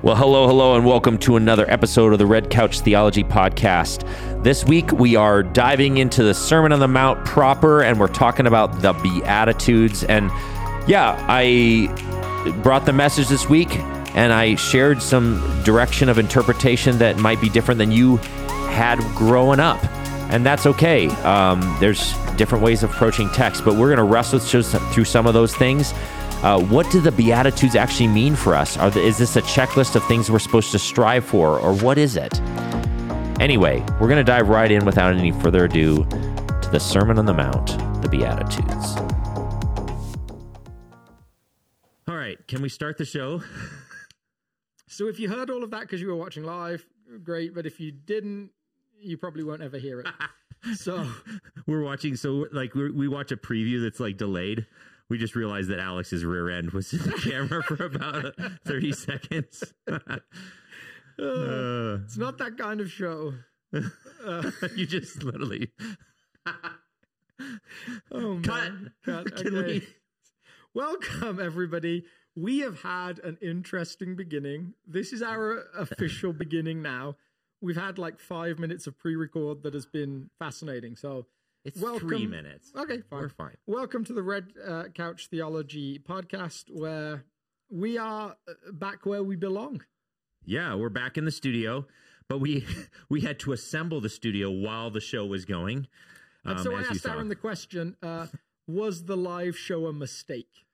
Well, hello, hello, and welcome to another episode of the Red Couch Theology Podcast. This week we are diving into the Sermon on the Mount proper, and we're talking about the Beatitudes. And yeah, I brought the message this week, and I shared some direction of interpretation that might be different than you had growing up. And that's okay. Um, there's different ways of approaching text, but we're going to wrestle through some of those things. Uh, what do the Beatitudes actually mean for us? The, is this a checklist of things we're supposed to strive for, or what is it? Anyway, we're going to dive right in without any further ado to the Sermon on the Mount, the Beatitudes. All right, can we start the show? So, if you heard all of that because you were watching live, great. But if you didn't, you probably won't ever hear it. so, we're watching. So, like, we watch a preview that's like delayed we just realized that Alex's rear end was in the camera for about 30 seconds. uh, it's not that kind of show. Uh, you just literally. oh, man. Cut. Cut. Okay. We... Welcome, everybody. We have had an interesting beginning. This is our official beginning now. We've had like five minutes of pre record that has been fascinating. So, it's Welcome. three minutes. Okay, fine. We're fine. Welcome to the Red uh, Couch Theology podcast, where we are uh, back where we belong. Yeah, we're back in the studio, but we we had to assemble the studio while the show was going. Um, and so I asked Aaron the question: uh, Was the live show a mistake?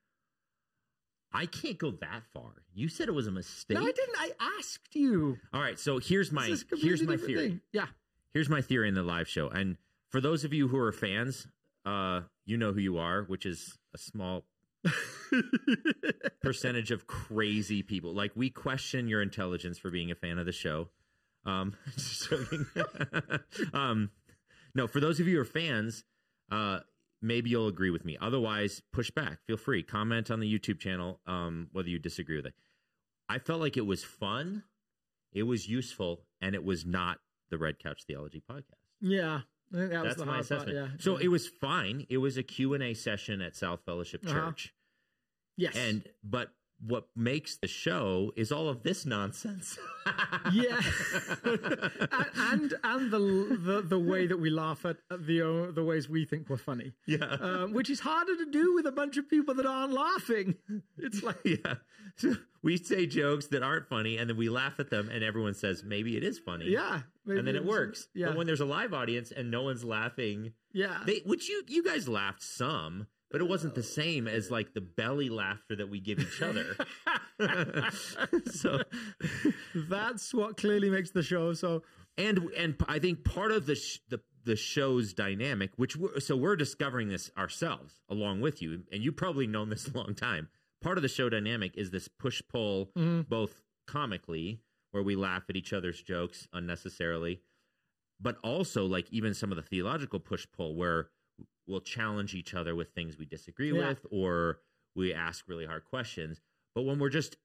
I can't go that far. You said it was a mistake. No, I didn't. I asked you. All right, so here's my here's my theory. Thing. Yeah, here's my theory in the live show, and for those of you who are fans, uh, you know who you are, which is a small percentage of crazy people. Like we question your intelligence for being a fan of the show. Um, um, no, for those of you who are fans, uh, maybe you'll agree with me. Otherwise, push back. Feel free. Comment on the YouTube channel um, whether you disagree with it. I felt like it was fun, it was useful, and it was not the Red Couch Theology podcast. Yeah, that That's my assessment. Part, yeah. So yeah. it was fine. It was a Q&A session at South Fellowship uh-huh. Church. Uh-huh. Yes. And but what makes the show is all of this nonsense. yeah, and and the, the the way that we laugh at the the ways we think we're funny. Yeah, um, which is harder to do with a bunch of people that aren't laughing. It's like yeah, so we say jokes that aren't funny, and then we laugh at them, and everyone says maybe it is funny. Yeah, and then it works. Yeah, but when there's a live audience and no one's laughing, yeah, they which you you guys laughed some but it wasn't the same as like the belly laughter that we give each other. so that's what clearly makes the show so. And and I think part of the sh- the the show's dynamic, which we're, so we're discovering this ourselves along with you, and you've probably known this a long time. Part of the show dynamic is this push pull, mm-hmm. both comically, where we laugh at each other's jokes unnecessarily, but also like even some of the theological push pull where we'll challenge each other with things we disagree yeah. with or we ask really hard questions. But when we're just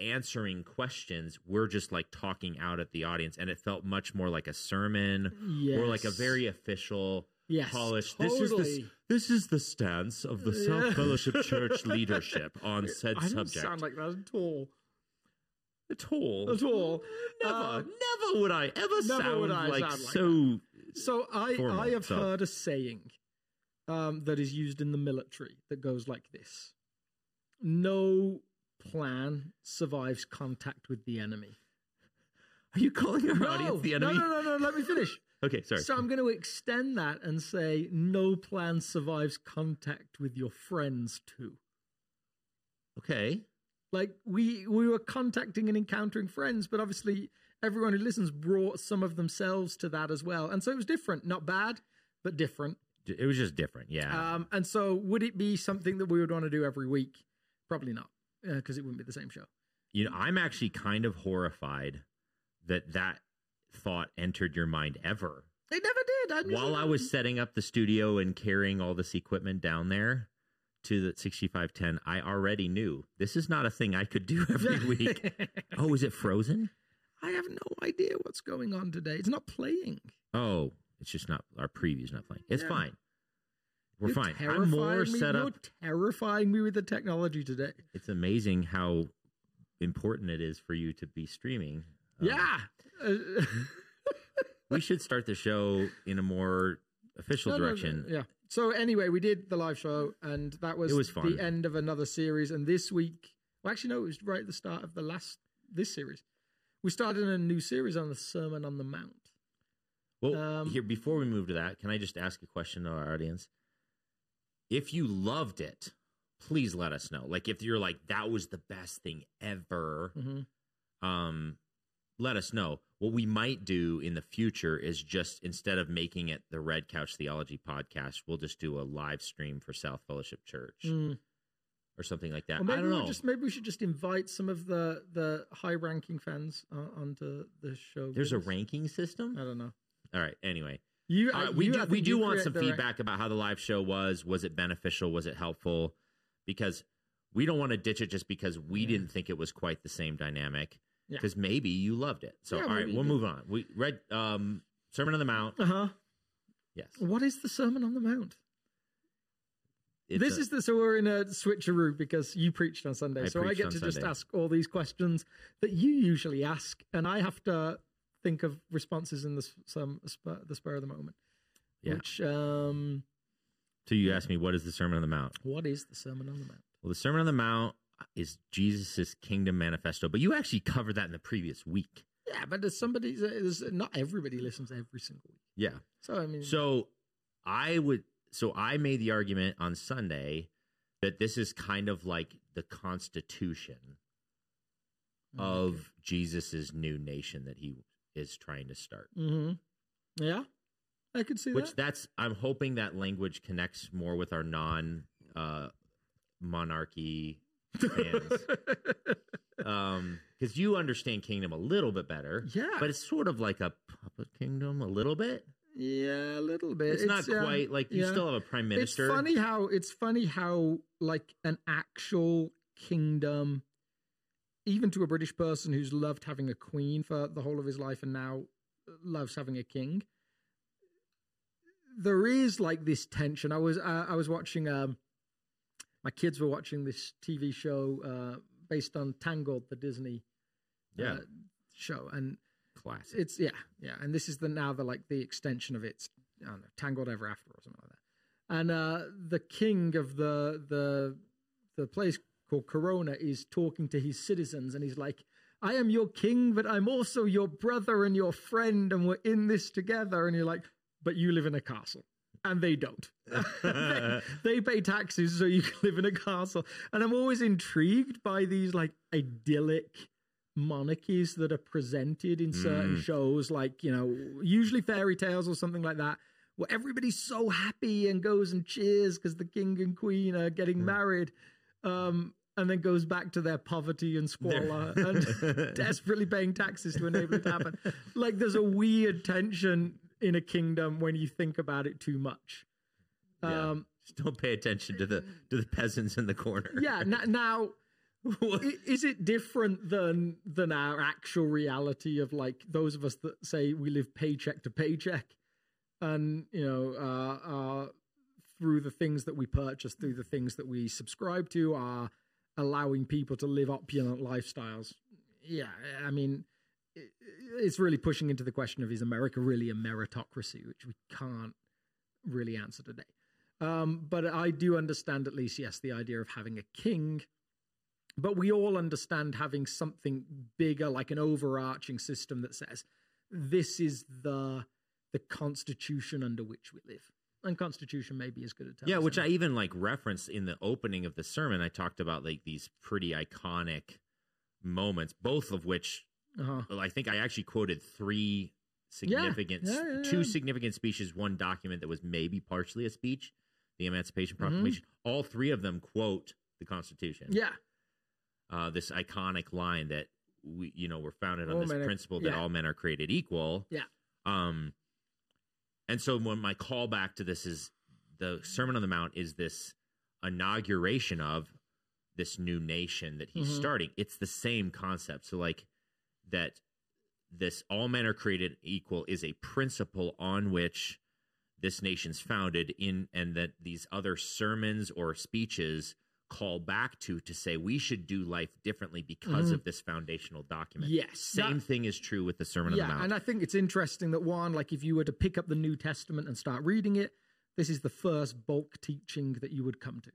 answering questions, we're just like talking out at the audience. And it felt much more like a sermon yes. or like a very official, yes, polished. Totally. This is the, this is the stance of the South Fellowship Church leadership on said subject. I subject. Sound like that at all. At all. At all. Never, uh, never would I ever sound, I like, sound like so. That. So I formal, I have so. heard a saying um, that is used in the military that goes like this No plan survives contact with the enemy. Are you calling our no, audience the enemy? No, no, no, no. Let me finish. okay, sorry. So I'm going to extend that and say no plan survives contact with your friends too. Okay. Like we we were contacting and encountering friends, but obviously everyone who listens brought some of themselves to that as well, and so it was different. Not bad, but different. It was just different, yeah. Um, and so, would it be something that we would want to do every week? Probably not, because uh, it wouldn't be the same show. You know, I'm actually kind of horrified that that thought entered your mind ever. It never did. I While I was setting up the studio and carrying all this equipment down there to the 6510, I already knew this is not a thing I could do every week. oh, is it frozen? I have no idea what's going on today. It's not playing. Oh, it's just not our preview's not playing. It's yeah. fine. We're You're fine. I'm more me. set You're terrifying me with the technology today. It's amazing how important it is for you to be streaming. Um, yeah. We should start the show in a more official no, no, direction. yeah. So anyway, we did the live show, and that was, It was the end of another series. And this week, well, actually, no, it was right at the start of the last this series. We started a new series on the Sermon on the Mount. Well, Um, here before we move to that, can I just ask a question to our audience? If you loved it, please let us know. Like if you're like that was the best thing ever, Mm-hmm. um let us know. What we might do in the future is just instead of making it the Red Couch Theology podcast, we'll just do a live stream for South Fellowship Church Mm. Or something like that. Or maybe I don't know. just maybe we should just invite some of the the high ranking fans uh, onto the show. There's a ranking system. I don't know. All right. Anyway, You, Uh, uh, we you- do we do want some the rank- feedback about how the live show was. Was it beneficial? Was it helpful? Because we don't want to ditch it just because we Yeah. didn't think it was quite the same dynamic. Yeah. Because maybe you loved it. So Yeah, all right, we'll did. move on. We read um, Sermon on the Mount. Uh-huh. Yes, What is the Sermon on the Mount? This a- is the so we're in a switcheroo because you preached on Sunday, I so I get to just ask all these questions that you usually ask, and I have to think of responses in the some spur, the spur of the moment. Yeah. Which um, so you asked me what is the Sermon on the Mount? what is the Sermon on the Mount? Well, the Sermon on the Mount is Jesus' kingdom manifesto, but you actually covered that in the previous week. Yeah, but there's somebody. There's not everybody listens every single week. Yeah. So I mean, So I would so I made the argument on Sunday that this is kind of like the constitution of Jesus's new nation that he is trying to start. hmm Yeah, I could see Which that. Which that's I'm hoping that language connects more with our non uh monarchy fans. um because you understand kingdom a little bit better. yeah, But it's sort of like a puppet kingdom a little bit. Yeah, a little bit. It's, not um, quite like you yeah. still have a prime minister. It's funny how it's funny how like an actual kingdom, even to a British person who's loved having a queen for the whole of his life and now loves having a king. There is like this tension. I was uh, I was watching. Um, my kids were watching this TV show uh, based on Tangled, the Disney Yeah. uh, show, and Classic. it's yeah, yeah, and this is the now the like the extension of its I don't know, Tangled Ever After or something like that. And uh, the king of the the the place called Corona is talking to his citizens, and he's like, "I am your king, but I'm also your brother and your friend, and we're in this together." And you're like, "But you live in a castle." And they don't. they, they pay taxes so you can live in a castle. And I'm always intrigued by these like idyllic monarchies that are presented in certain Mm. shows, like, you know, usually fairy tales or something like that, where everybody's so happy and goes and cheers because the king and queen are getting Mm. married. Um, and then goes back to their poverty and squalor and desperately paying taxes to enable it to happen. Like there's a weird tension in a kingdom when you think about it too much. Yeah. Um, Just don't pay attention to the to the peasants in the corner. yeah. Now, now is it different than than our actual reality of like those of us that say we live paycheck to paycheck? And you know uh, uh, through the things that we purchase through the things that we subscribe to are allowing people to live opulent lifestyles. Yeah i mean it- it's really pushing into the question of is america really a meritocracy? Which we can't really answer today. Um, but i do understand at least yes the idea of having a king but we all understand having something bigger like an overarching system that says this is the the constitution under which we live and constitution may be as good a term Yeah, which I even like referenced in the opening of the sermon. I talked about like these pretty iconic moments, both of which uh-huh. I think I actually quoted three significant, Yeah, yeah, two yeah. significant speeches, one document that was maybe partially a speech, the Emancipation Mhm. Proclamation. All three of them quote the Constitution. yeah uh, this iconic line that we, you know, we're founded on All this men are- principle that yeah. all men are created equal. Yeah. Um, and so when my callback to this is the Sermon on the Mount is this inauguration of this new nation that he's Mhm. starting. It's the same concept. So like that this all men are created equal is a principle on which this nation's founded in and that these other sermons or speeches call back to to say we should do life differently because Mhm. of this foundational document. Yes. Same that- thing is true with the Sermon on the yeah, Mount. and I think it's interesting that one, like if you were to pick up the New Testament and start reading it, this is the first bulk teaching that you would come to.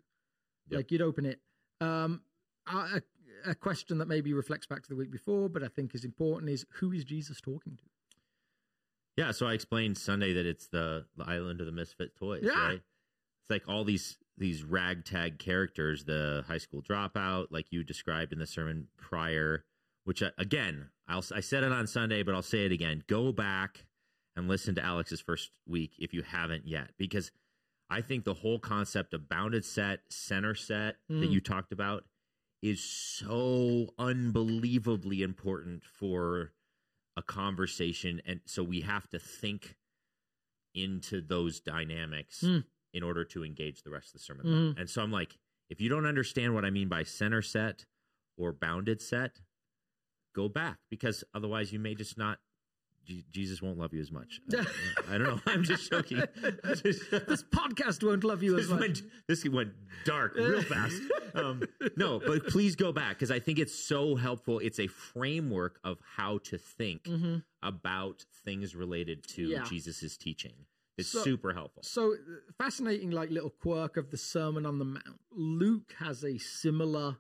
Yep. Like you'd open it. Um, a, a question that maybe reflects back to the week before, but I think is important is who is Jesus talking to? Yeah, so I explained Sunday that it's the, the island of the misfit toys, Yeah. right? It's like all these these ragtag characters, the high school dropout, like you described in the sermon prior. Which uh, again, I'll I said it on Sunday, but I'll say it again. Go back and listen to Alex's first week if you haven't yet, because I think the whole concept of bounded set, center set that Mm. you talked about is so unbelievably important for a conversation and so we have to think into those dynamics Mm. In order to engage the rest of the sermon Mhm. and so i'm like if you don't understand what i mean by center set or bounded set go back because otherwise you may just not jesus won't love you as much i, don't know i'm just joking this podcast won't love you as this much. went, this went dark real fast. Um, no, but please go back because I think it's so helpful. It's a framework of how to think Mhm. about things related to Yeah. Jesus's teaching. It's So- super helpful. So uh, fascinating, like little quirk of the Sermon on the Mount. Luke has a similar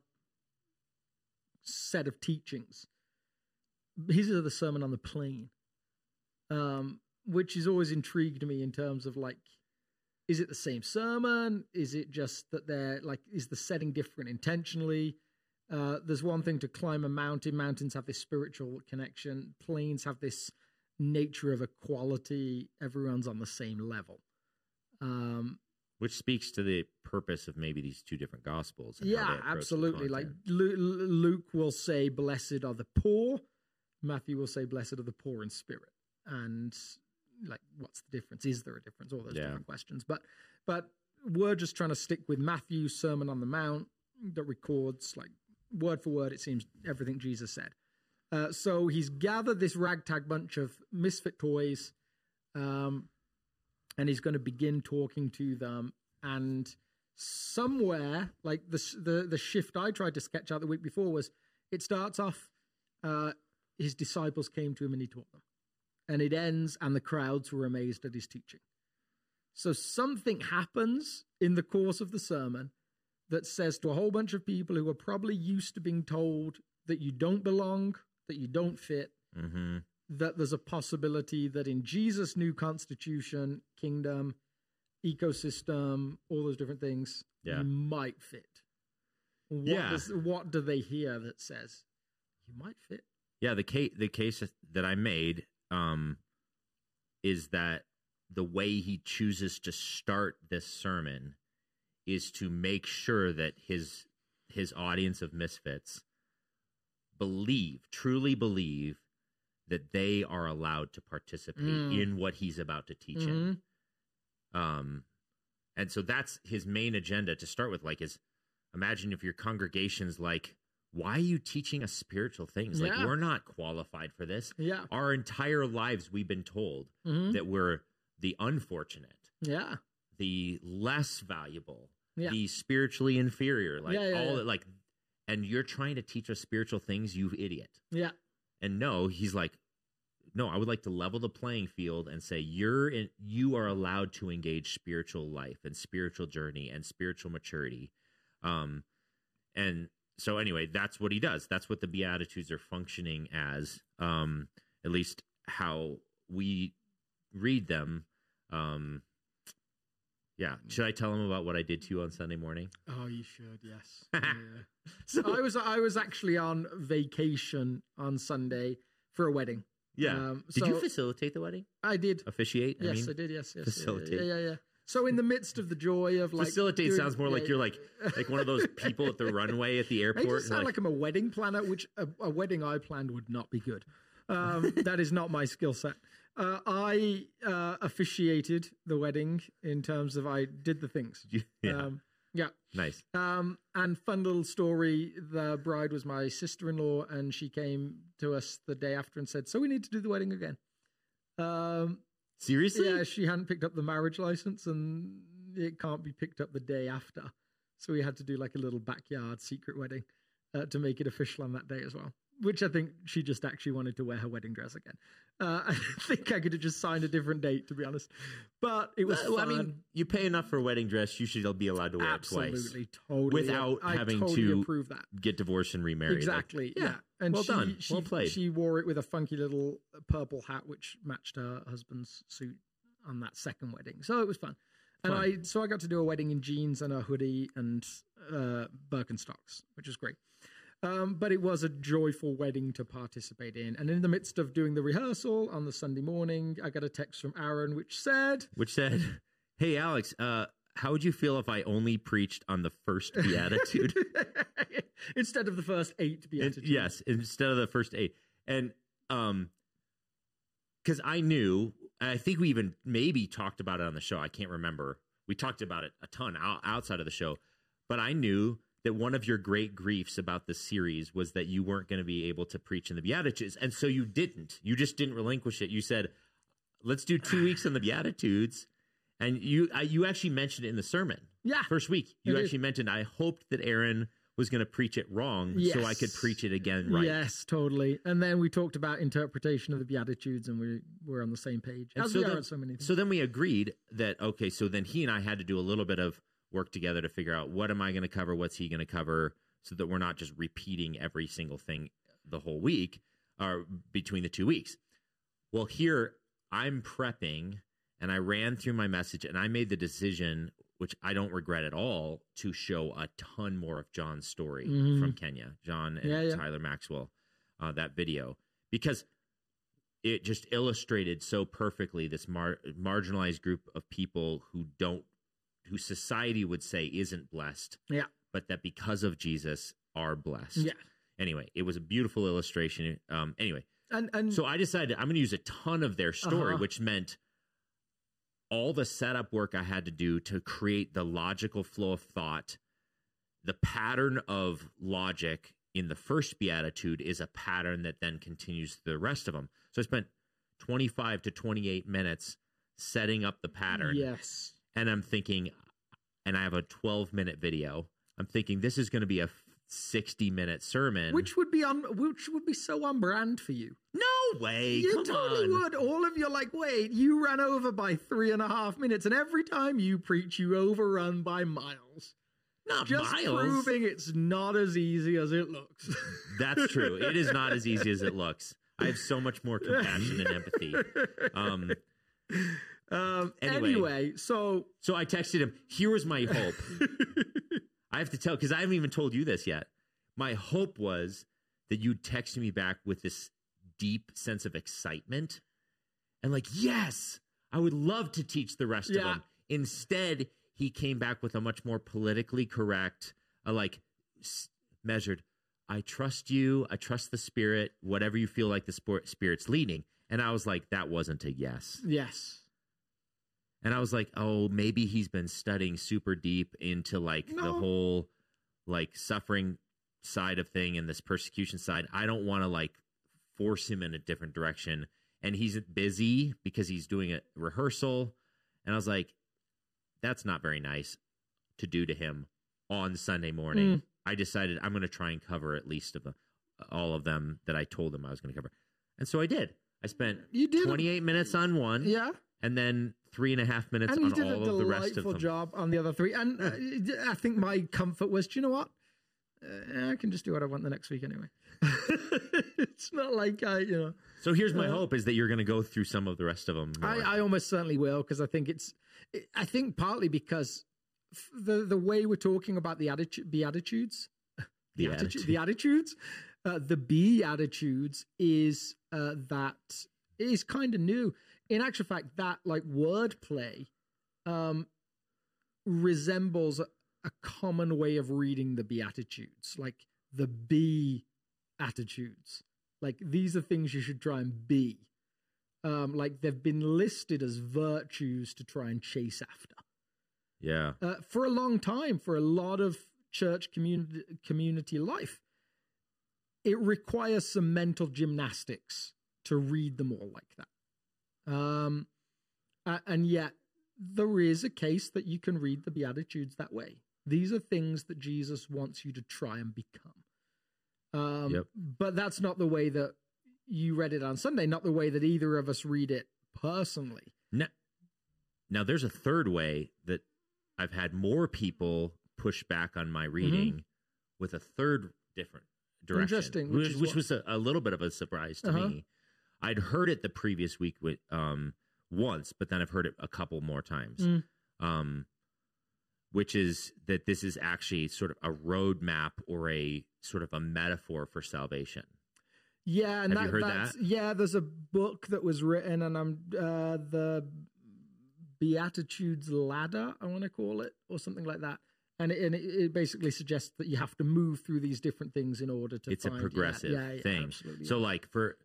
set of teachings. His are the Sermon on the Plain, um, which has always intrigued me in terms of like, is it the same sermon? Is it just that they're like, is the setting different intentionally? Uh, there's one thing to climb a mountain. Mountains have this spiritual connection. Plains have this nature of equality. Everyone's on the same level. Um, Which speaks to the purpose of maybe these two different gospels. yeah, absolutely. Like content. Lu- Lu- Luke will say, "Blessed are the poor." Matthew will say, "Blessed are the poor in spirit." And like, what's the difference? Is there a difference? All those Yeah. different questions. But but we're just trying to stick with Matthew's Sermon on the Mount that records like word for word. It seems everything Jesus said. Uh, so he's gathered this ragtag bunch of misfit toys, um, and he's going to begin talking to them. And somewhere, like the the the shift I tried to sketch out the week before was, it starts off, uh, his disciples came to him and he taught them, and it ends, and the crowds were amazed at his teaching. So something happens in the course of the sermon that says to a whole bunch of people who are probably used to being told that you don't belong, that you don't fit, Mhm. that there's a possibility that in Jesus' new constitution, kingdom, ecosystem, all those different things, Yeah. you might fit. What Yeah. does- what do they hear that says you might fit? Yeah, the case the case that I made um, is that the way he chooses to start this sermon is to make sure that his his audience of misfits believe, truly believe that they are allowed to participate Mm. in what he's about to teach Mhm. in. Um, and so that's his main agenda to start with. Like, is imagine if your congregation's like, why are you teaching us spiritual things? Like, we're not qualified for this. Yeah. Our entire lives, we've been told Mhm. that we're the unfortunate, Yeah. the less valuable, Yeah. the spiritually inferior, like Yeah, yeah, all yeah. that, like, and you're trying to teach us spiritual things, you idiot. Yeah. And no, he's like, no, I would like to level the playing field and say you're in, you are allowed to engage spiritual life and spiritual journey and spiritual maturity. Um, and so anyway, that's what he does. That's what the Beatitudes are functioning as. Um, at least how we read them. Um, yeah. Should I tell him about what I did to you on Sunday morning? Oh, you should. Yes. Yeah. I was I was actually on vacation on Sunday for a wedding. Yeah. Um, did you facilitate the wedding? I did. Officiate? Yes, I, did. Yes, yes. facilitate. Yeah, yeah, yeah. So in the midst of the joy of like facilitate doing- sounds more like you're like like one of those people at the runway at the I airport. just sound like, like I'm a wedding planner, which a, a wedding I planned would not be good. Um, that is not my skill set. Uh, I uh, officiated the wedding in terms of I did the things. yeah, Um, yeah. nice. Um, and fun little story. The bride was my sister-in-law, and she came to us the day after and said, "So we need to do the wedding again." Um, Seriously? yeah, she hadn't picked up the marriage license, and it can't be picked up the day after. so we had to do like a little backyard secret wedding uh, to make it official on that day as well. Which I think she just actually wanted to wear her wedding dress again. Uh, I think I could have just signed a different date, to be honest. But it was Well, I fun. mean, you pay enough for a wedding dress, you should be allowed to wear Absolutely, it twice. totally. Without I having totally to approve that. Get divorced and remarried. Like, Exactly. yeah. And well she, done. She, Well played. She wore it with a funky little purple hat, which matched her husband's suit on that second wedding. So it was fun. And Fun. I so I got to do a wedding in jeans and a hoodie and uh, Birkenstocks, which was great. Um, but it was a joyful wedding to participate in. And in the midst of doing the rehearsal on the Sunday morning, I got a text from Aaron which said, Which said, "Hey Alex, uh, how would you feel if I only preached on the first beatitude? instead of the first eight beatitudes. yes, instead of the first eight. And um, because I knew, I think we even maybe talked about it on the show. I can't remember. We talked about it a ton outside of the show, but I knew that one of your great griefs about this series was that you weren't going to be able to preach in the Beatitudes, and so you didn't. You just didn't relinquish it. You said, "Let's do two weeks in the Beatitudes," and you I, you actually mentioned it in the sermon. Yeah. First week, you actually mentioned I hoped that Aaron was going to preach it wrong, so I could preach it again right. Yes, totally. And then we talked about interpretation of the Beatitudes, and we were on the same page. And As so we are then- on so many things. So then we agreed that okay, so then he and I had to do a little bit of work together to figure out what am I going to cover, what's he going to cover, so that we're not just repeating every single thing the whole week or between the two weeks. Well, here I'm prepping and I ran through my message and I made the decision, which I don't regret at all, to show a ton more of John's story Mhm. from Kenya, John and Yeah, yeah. Tyler Maxwell, uh, that video, because it just illustrated so perfectly this mar- marginalized group of people who don't, who society would say isn't blessed, yeah, but that because of Jesus are blessed. yeah. Anyway, it was a beautiful illustration. Um, anyway, And and so I decided I'm going to use a ton of their story, Uh-huh. which meant all the setup work I had to do to create the logical flow of thought. The pattern of logic in the first beatitude is a pattern that then continues the rest of them. So I spent 25 to 28 minutes setting up the pattern. yes, And I'm thinking, and I have a 12 minute video. I'm thinking this is going to be a 60 minute sermon. which would be on which would be so on brand for you. no way. you come totally on. would. All of you are like, wait, you ran over by three and a half minutes, and every time you preach, you overrun by miles. Not Just miles. proving it's not as easy as it looks. That's true. It is not as easy as it looks. I have so much more compassion and empathy. Um, um, Anyway. anyway, so so I texted him. Here was my hope. I have to tell because I haven't even told you this yet. My hope was that you'd text me back with this deep sense of excitement and like, yes, I would love to teach the rest of them. Instead, he came back with a much more politically correct, uh, like s- measured. I trust you. I trust the spirit. Whatever you feel like the sport, spirit's leading. And I was like, that wasn't a yes. yes, And I was like, oh, maybe he's been studying super deep into like the whole like suffering side of thing and this persecution side. I don't want to like force him in a different direction. And he's busy because he's doing a rehearsal. And I was like, that's not very nice to do to him on Sunday morning. Mm. I decided I'm going to try and cover at least of the, all of them that I told him I was going to cover. And so I did. I spent you did. 28 minutes on one yeah, and then three and a half minutes and on did a all of the rest of them. job on the other three. And uh, I think my comfort was, do you know what? Uh, I can just do what I want the next week anyway. it's not like I, you know. So here's my Uh, hope is that you're going to go through some of the rest of them. I, I almost certainly will because I think it's. I think partly because f- the the way we're talking about the attitude, the attitudes, The attitude- the attitudes, uh, the B attitudes is uh, that is kind of new. In actual fact, that like wordplay um, resembles a, a common way of reading the Beatitudes, like the be attitudes. Like these are things you should try and be. Um, like they've been listed as virtues to try and chase after yeah. uh, for a long time for a lot of church community community life. It requires some mental gymnastics to read them all like that. Um, and yet there is a case that you can read the Beatitudes that way. These are things that Jesus wants you to try and become. Um, Yep. But that's not the way that you read it on Sunday, not the way that either of us read it personally. Now, now there's a third way that I've had more people push back on my reading with a third different direction. Mm-hmm. Interesting, which which, which was a, a little bit of a surprise to Uh-huh. me. I'd heard it the previous week with um once, but then I've heard it a couple more times. Mm. Um, which is that this is actually sort of a roadmap or a sort of a metaphor for salvation. Yeah, and Have you that, heard that's, that? yeah. There's a book that was written, and I'm uh, the Beatitudes Ladder, I want to call it, or something like that. And it, and it, it basically suggests that you have to move through these different things in order to. it's a find, yeah, progressive yeah, yeah, thing. absolutely, So yeah. like for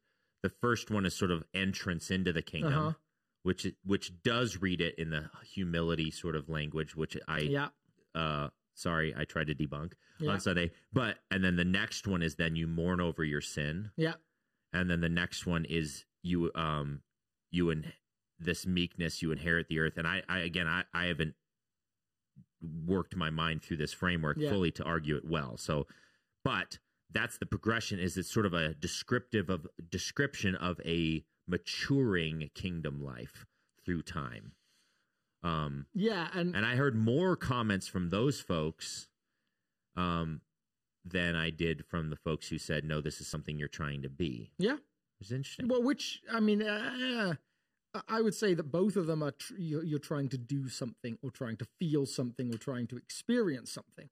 the first one is sort of entrance into the kingdom, Uh-huh. which which does read it in the humility sort of language, which I yeah, uh sorry I tried to debunk Yeah. on Sunday. But and then the next one is then you mourn over your sin, yeah, and then the next one is you um you in this meekness you inherit the earth. And I I again I I haven't worked my mind through this framework Yeah. fully to argue it well. So, but that's the progression. Is it's sort of a descriptive of description of a maturing kingdom life through time. Um, yeah, and, and I heard more comments from those folks, um, than I did from the folks who said, "No, this is something you're trying to be." yeah. It's interesting. Well, which I mean, uh, I would say that both of them are tr- you're, you're trying to do something, or trying to feel something, or trying to experience something.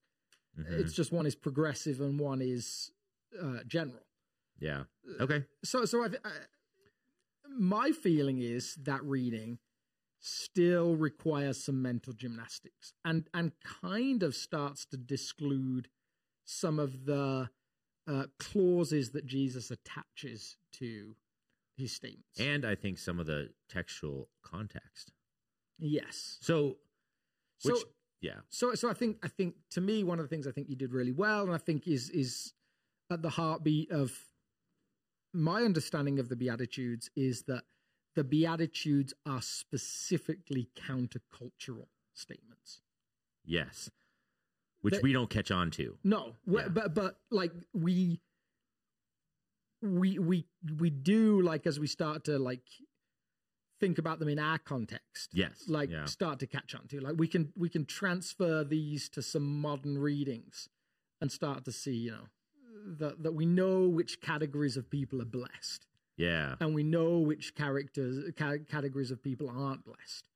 Mhm. It's just one is progressive and one is uh, general. yeah. Okay. So, so I, th- I, my feeling is that reading still requires some mental gymnastics, and and kind of starts to disclude some of the uh, clauses that Jesus attaches to his statements. And I think some of the textual context. yes, So, so which yeah, so so I think I think to me one of the things I think you did really well, and I think is is at the heartbeat of my understanding of the Beatitudes is that the Beatitudes are specifically countercultural statements. yes, which That- we don't catch on to. No, Yeah. but but like we we we we do like as we start to like think about them in our context. Yes, like yeah. start to catch on to like we can we can transfer these to some modern readings and start to see you know that that we know which categories of people are blessed Yeah, and we know which characters ca- categories of people aren't blessed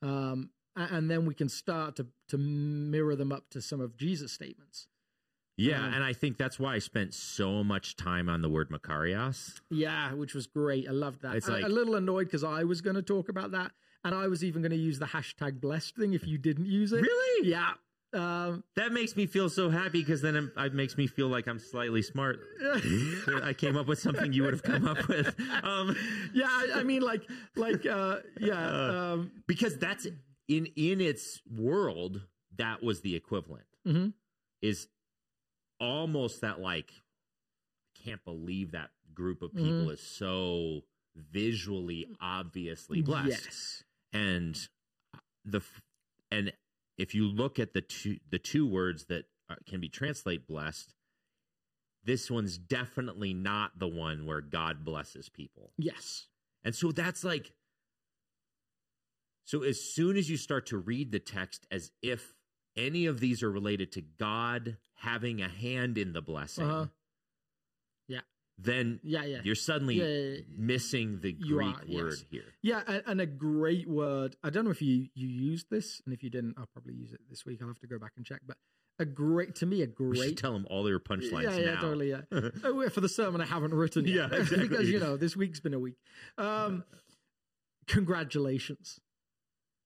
um and then we can start to to mirror them up to some of jesus statements yeah, Um, and I think that's why I spent so much time on the word Makarios. yeah which was great i loved that It's A- like- a little annoyed because i was going to talk about that and i was even going to use the hashtag blessed thing if you didn't use it Really? yeah um That makes me feel so happy because then it, it makes me feel like I'm slightly smart. I came up with something you would have come up with. Um, yeah I, I mean like like uh yeah Uh, um because that's in in its world that was the equivalent mhm. is almost that like can't believe that group of people mm-hmm. is so visually obviously mm, blessed. yes. And the and if you look at the two the two words that uh, can be translate blessed this one's definitely not the one where god blesses people. Yes. And so that's like so as soon as you start to read the text as if any of these are related to god having a hand in the blessing Uh-huh. Yeah. then yeah yeah you're suddenly Yeah, yeah, yeah. missing the You greek are, yes. word here Yeah, and, and a great word. I don't know if you you used this, and if you didn't, I'll probably use it this week. I'll have to go back and check. But a great to me, a we should great. tell them all their punchlines yeah, yeah, now totally. Yeah. oh, for the sermon I haven't written yet. Yeah, exactly. because you know this week's been a week. Um, congratulations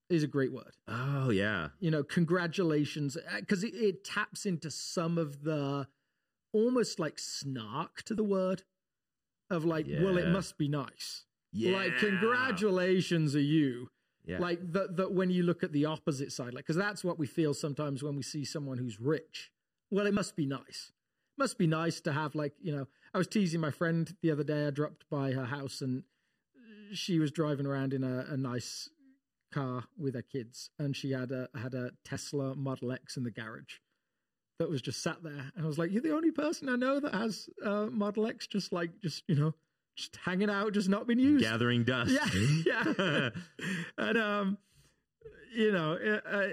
is a great word. oh yeah You know, congratulations uh, because it, it taps into some of the almost like snark to the word of like, well, it must be nice. yeah Like, congratulations are you. yeah Like that, that when you look at the opposite side, like, because that's what we feel sometimes when we see someone who's rich. Well, it must be nice. Must be nice to have, like, you know, I was teasing my friend the other day. I dropped by her house and she was driving around in a, a nice car with her kids, and she had a had a Tesla Model X in the garage that was just sat there. And I was like, "You're the only person I know that has a Model X, just like just you know, just hanging out, just not been used." Gathering dust. Yeah, yeah. and um, you know, uh,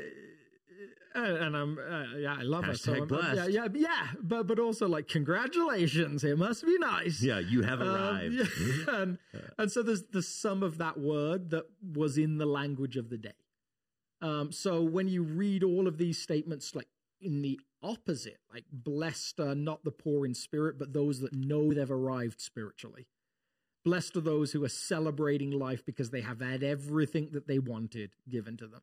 uh, and I'm uh, yeah, I love her. So Hashtag I'm- blessed. yeah, yeah, yeah. But but also like, congratulations, it must be nice. Yeah, you have Um, arrived. yeah, and and so there's the sum of that word that was in the language of the day. Um, so when you read all of these statements, like in the opposite, like blessed are not the poor in spirit, but those that know they've arrived spiritually. Blessed are those who are celebrating life because they have had everything that they wanted given to them.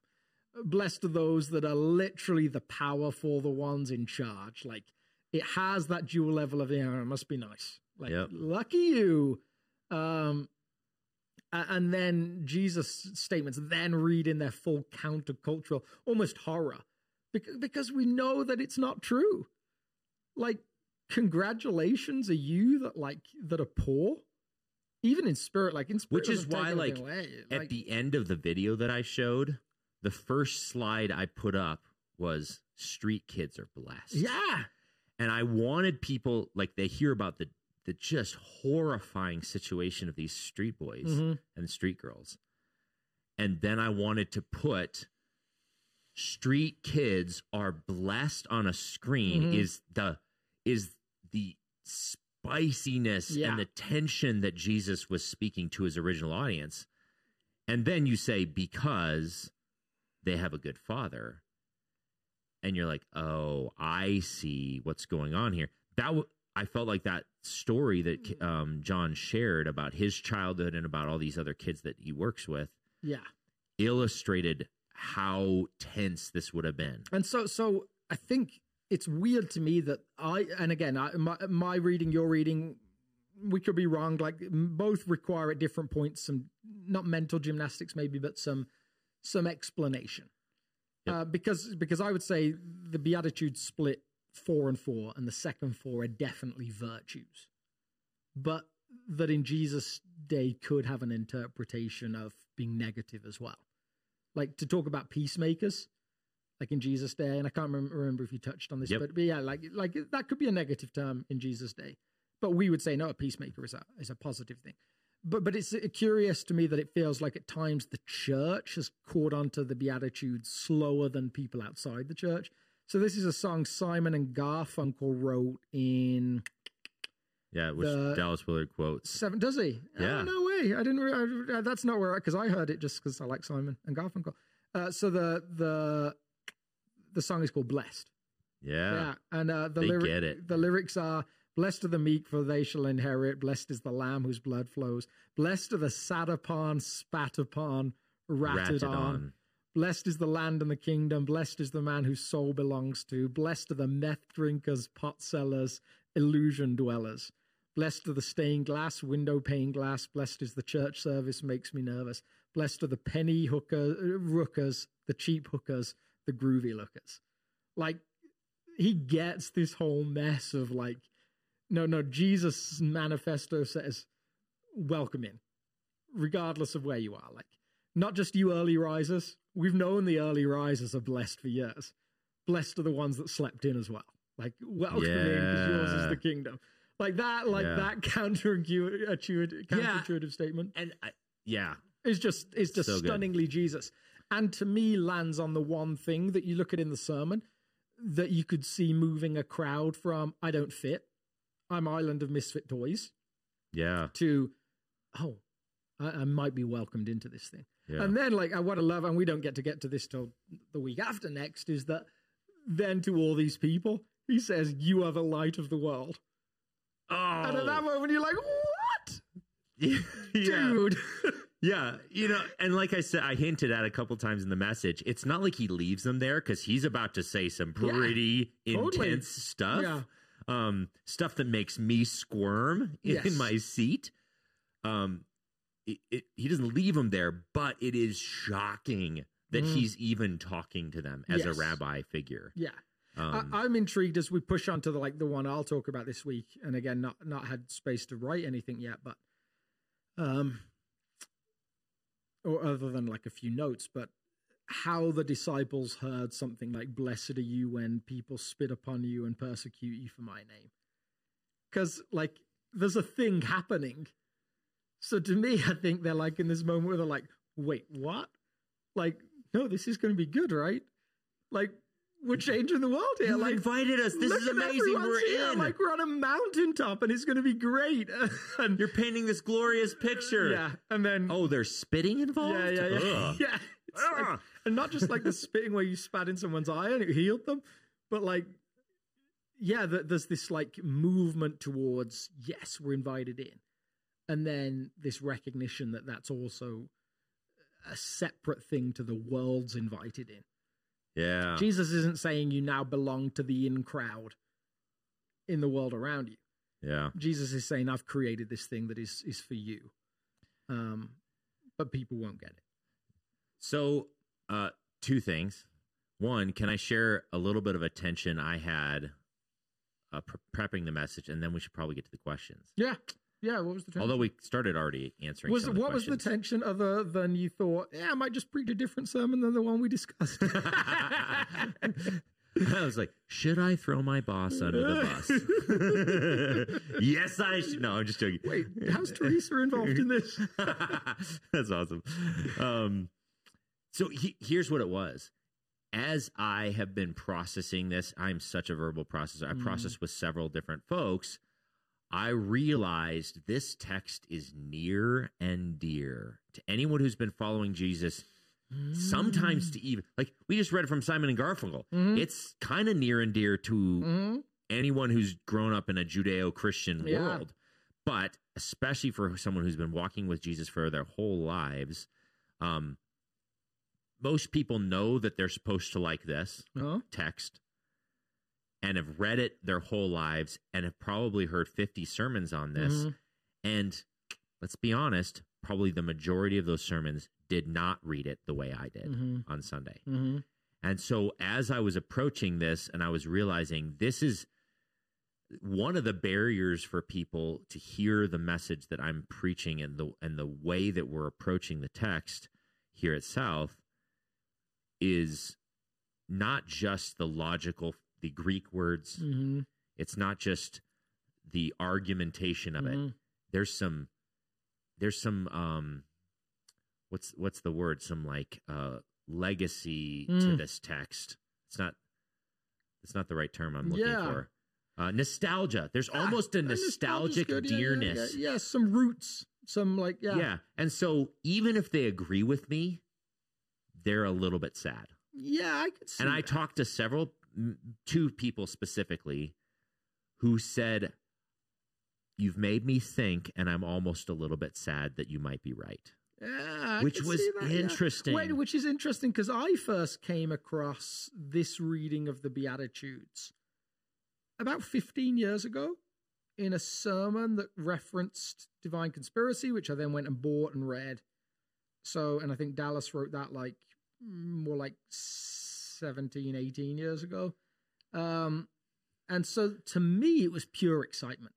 Blessed are those that are literally the powerful, the ones in charge. Like it has that dual level of, yeah, it must be nice. Like, Yep. lucky you. Um, and then Jesus' statements then read in their full countercultural, almost horror, because, we know that it's not true. Like, congratulations are you that like that are poor, even in spirit, like in spirit, Which is why, like, away. At Like, the end of the video that I showed, the first slide I put up was street kids are blessed. yeah, And I wanted people like they hear about the the just horrifying situation of these street boys Mhm. and street girls. And then I wanted to put street kids are blessed on a screen Mhm. is the is the spiciness Yeah. and the tension that Jesus was speaking to his original audience. And then you say because they have a good father and you're like, "Oh, I see what's going on here." That w- I felt like that story that um, John shared about his childhood and about all these other kids that he works with yeah. illustrated how tense this would have been. And so, so I think it's weird to me that I, and again, I, my, my reading, your reading, we could be wrong. Like both require at different points some not mental gymnastics, maybe, but some some explanation. Yep. Uh, because because I would say the Beatitudes split four and four, and the second four are definitely virtues, but that in Jesus' day could have an interpretation of being negative as well. Like to talk about peacemakers, like in Jesus' day, and I can't remember, remember if you touched on this, Yep. but, but yeah, like like that could be a negative term in Jesus' day, but we would say no, a peacemaker is a is a positive thing. But but it's uh, curious to me that it feels like at times the church has caught onto the Beatitudes slower than people outside the church. So this is a song Simon and Garfunkel wrote in Yeah, which The- Dallas Willard quotes. seven. Does he? Yeah. Oh, no way. I didn't. I, that's not where because I heard it just because I like Simon and Garfunkel. Uh, so the the the song is called "Blessed." Yeah. Yeah, and uh, the They lyric, the lyrics are blessed are the meek for they shall inherit. Blessed is the lamb whose blood flows. Blessed are the sat upon spat upon ratted, Ratted on. on. blessed is the land and the kingdom. Blessed is the man whose soul belongs to. Blessed are the meth drinkers pot sellers illusion dwellers. Blessed are the stained glass window pane glass. Blessed is the church service makes me nervous. Blessed are the penny hooker rookers the cheap hookers the groovy lookers. Like he gets this whole mess of like no no jesus manifesto says welcome in regardless of where you are. Like not just you early risers. We've known the early risers are blessed for years. Blessed are the ones that slept in as well. Like welcome in because yours is the kingdom. Like that like Yeah. that counterintuitive uh, counterintuitive statement. And I, yeah, is just is just So good. stunningly Jesus. And to me lands on the one thing that you look at in the sermon that you could see moving a crowd from I don't fit, I'm island of misfit toys yeah, to oh, I, I might be welcomed into this thing. yeah. And then like I what I love, and we don't get to get to this till the week after next, is that then to all these people, he says, You are the light of the world. oh, And at that moment you're like, What? yeah. Dude. Yeah, you know, and like I said, I hinted at a couple times in the message. It's not like he leaves them there because he's about to say some Yeah, pretty totally. intense stuff. Yeah. Um, stuff that makes me squirm in Yes. my seat. Um, it, it, he doesn't leave them there, but it is shocking that Mm. he's even talking to them as Yes. a rabbi figure. yeah. Um, I, I'm intrigued as we push on to the like the one I'll talk about this week, and again, not not had space to write anything yet, but um, or other than like a few notes, but how the disciples heard something like "Blessed are you when people spit upon you and persecute you for my name," because like there's a thing happening. So to me, I think they're like in this moment where they're like, "Wait, what?" Like, no, this is going to be good, right? Like, we're changing the world here. You like, invited us. This is amazing. We're here. in. Like, we're on a mountaintop, and it's going to be great. and You're painting this glorious picture. yeah, and then Oh, there's spitting involved. yeah, yeah, yeah, yeah. Like- and not just like the spitting where you spat in someone's eye and it healed them, but like, yeah, th- there's this like movement towards yes, we're invited in, and then this recognition that that's also a separate thing to the world's invited in. Yeah. Jesus isn't saying you now belong to the in crowd in the world around you. Yeah. Jesus is saying I've created this thing that is is for you, um, but people won't get it. So, uh, two things. One, can I share a little bit of a tension I had uh, pre- prepping the message, and then we should probably get to the questions. Yeah, yeah. What was the tension? Although we started already answering. was some of the what was the questions. tension other than you thought? Yeah, I might just preach a different sermon than the one we discussed. I was like, should I throw my boss under the bus? yes, I should. No, I'm just joking. Wait, how's Teresa involved in this? That's awesome. Um, so he, here's what it was. As I have been processing this, I'm such a verbal processor. I Mhm. process with several different folks. I realized this text is near and dear to anyone who's been following Jesus. Sometimes to even like we just read it from Simon and Garfunkel. Mhm. It's kind of near and dear to Mhm. anyone who's grown up in a Judeo-Christian Yeah. world, but especially for someone who's been walking with Jesus for their whole lives, um, most people know that they're supposed to like this Huh? text and have read it their whole lives and have probably heard 50 sermons on this. Mhm. And let's be honest, probably the majority of those sermons did not read it the way I did Mhm. on Sunday. Mhm. And so as I was approaching this and I was realizing this is one of the barriers for people to hear the message that I'm preaching and the and the way that we're approaching the text here at South is not just the logical the Greek words, Mhm. it's not just the argumentation of it. Mhm. There's some there's some um what's what's the word? Some like uh legacy to Mm. this text. It's not it's not the right term I'm looking Yeah. for. Uh, nostalgia. There's Ah, almost a nostalgic good. Yeah, dearness. Yeah, yeah, some roots, some like yeah, yeah. And so even if they agree with me, they're a little bit sad. Yeah, I could see. And I talked to several, two people specifically, who said, You've made me think, and I'm almost a little bit sad that you might be right. Yeah, Which was that, yeah. interesting. Wait, which is interesting because I first came across this reading of the Beatitudes about 15 years ago in a sermon that referenced divine conspiracy, which I then went and bought and read. So, and I think Dallas wrote that like more like 17, 18 years ago. Um, and so to me, it was pure excitement.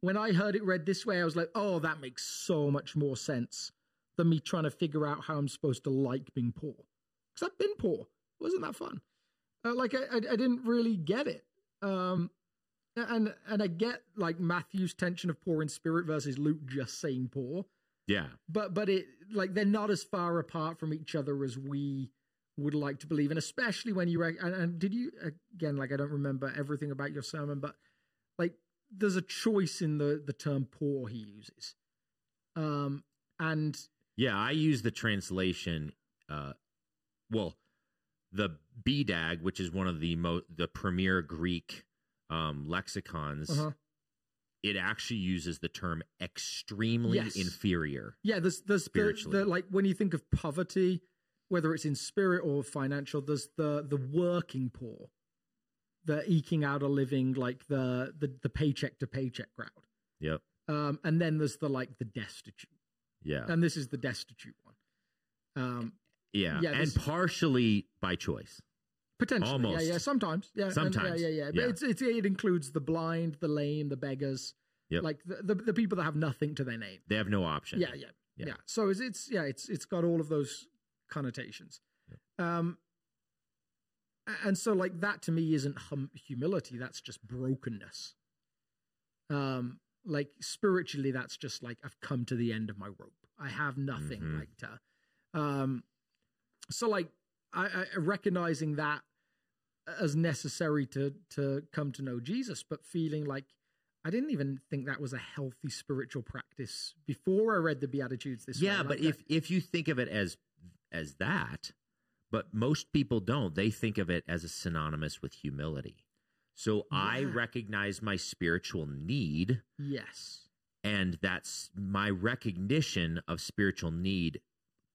When I heard it read this way, I was like, oh, that makes so much more sense than me trying to figure out how I'm supposed to like being poor. Because I've been poor. Wasn't that fun? Uh, like, I, I, I didn't really get it. Um, and and I get like Matthew's tension of poor in spirit versus Luke just saying poor, Yeah. but but it like they're not as far apart from each other as we would like to believe, and especially when you and, and did you again like I don't remember everything about your sermon, but like there's a choice in the the term poor he uses, um, and Yeah. I use the translation, uh, well, the BDAG, which is one of the mo- the premier Greek um, lexicons, uh-huh. It actually uses the term extremely Yes. inferior. Yeah, there's there's the, the like when you think of poverty, whether it's in spirit or financial, there's the the working poor, the eking out a living, like the the, the paycheck to paycheck crowd. Yep. Um, and then there's the like the destitute, Yeah. and this is the destitute one. Um, Yeah. yeah, and partially by choice. Potentially, Almost. yeah, yeah, sometimes, yeah, and- Sometimes, yeah, yeah, yeah. But yeah. it's, it's it includes the blind, the lame, the beggars, Yep. like the, the the people that have nothing to their name. They have no option. Yeah, yeah. Yeah. Yeah. So it's, it's yeah, it's it's got all of those connotations. Um and so like that to me isn't hum- humility, that's just brokenness. Um like spiritually that's just like I've come to the end of my rope. I have nothing Mhm. like to um so like I, I recognizing that as necessary to to come to know Jesus, but feeling like I didn't even think that was a healthy spiritual practice before I read the Beatitudes this yeah, way. but Like if if you think of it as as that, but most people don't. They think of it as a synonymous with humility. So I recognize my spiritual need, yes, and that's my recognition of spiritual need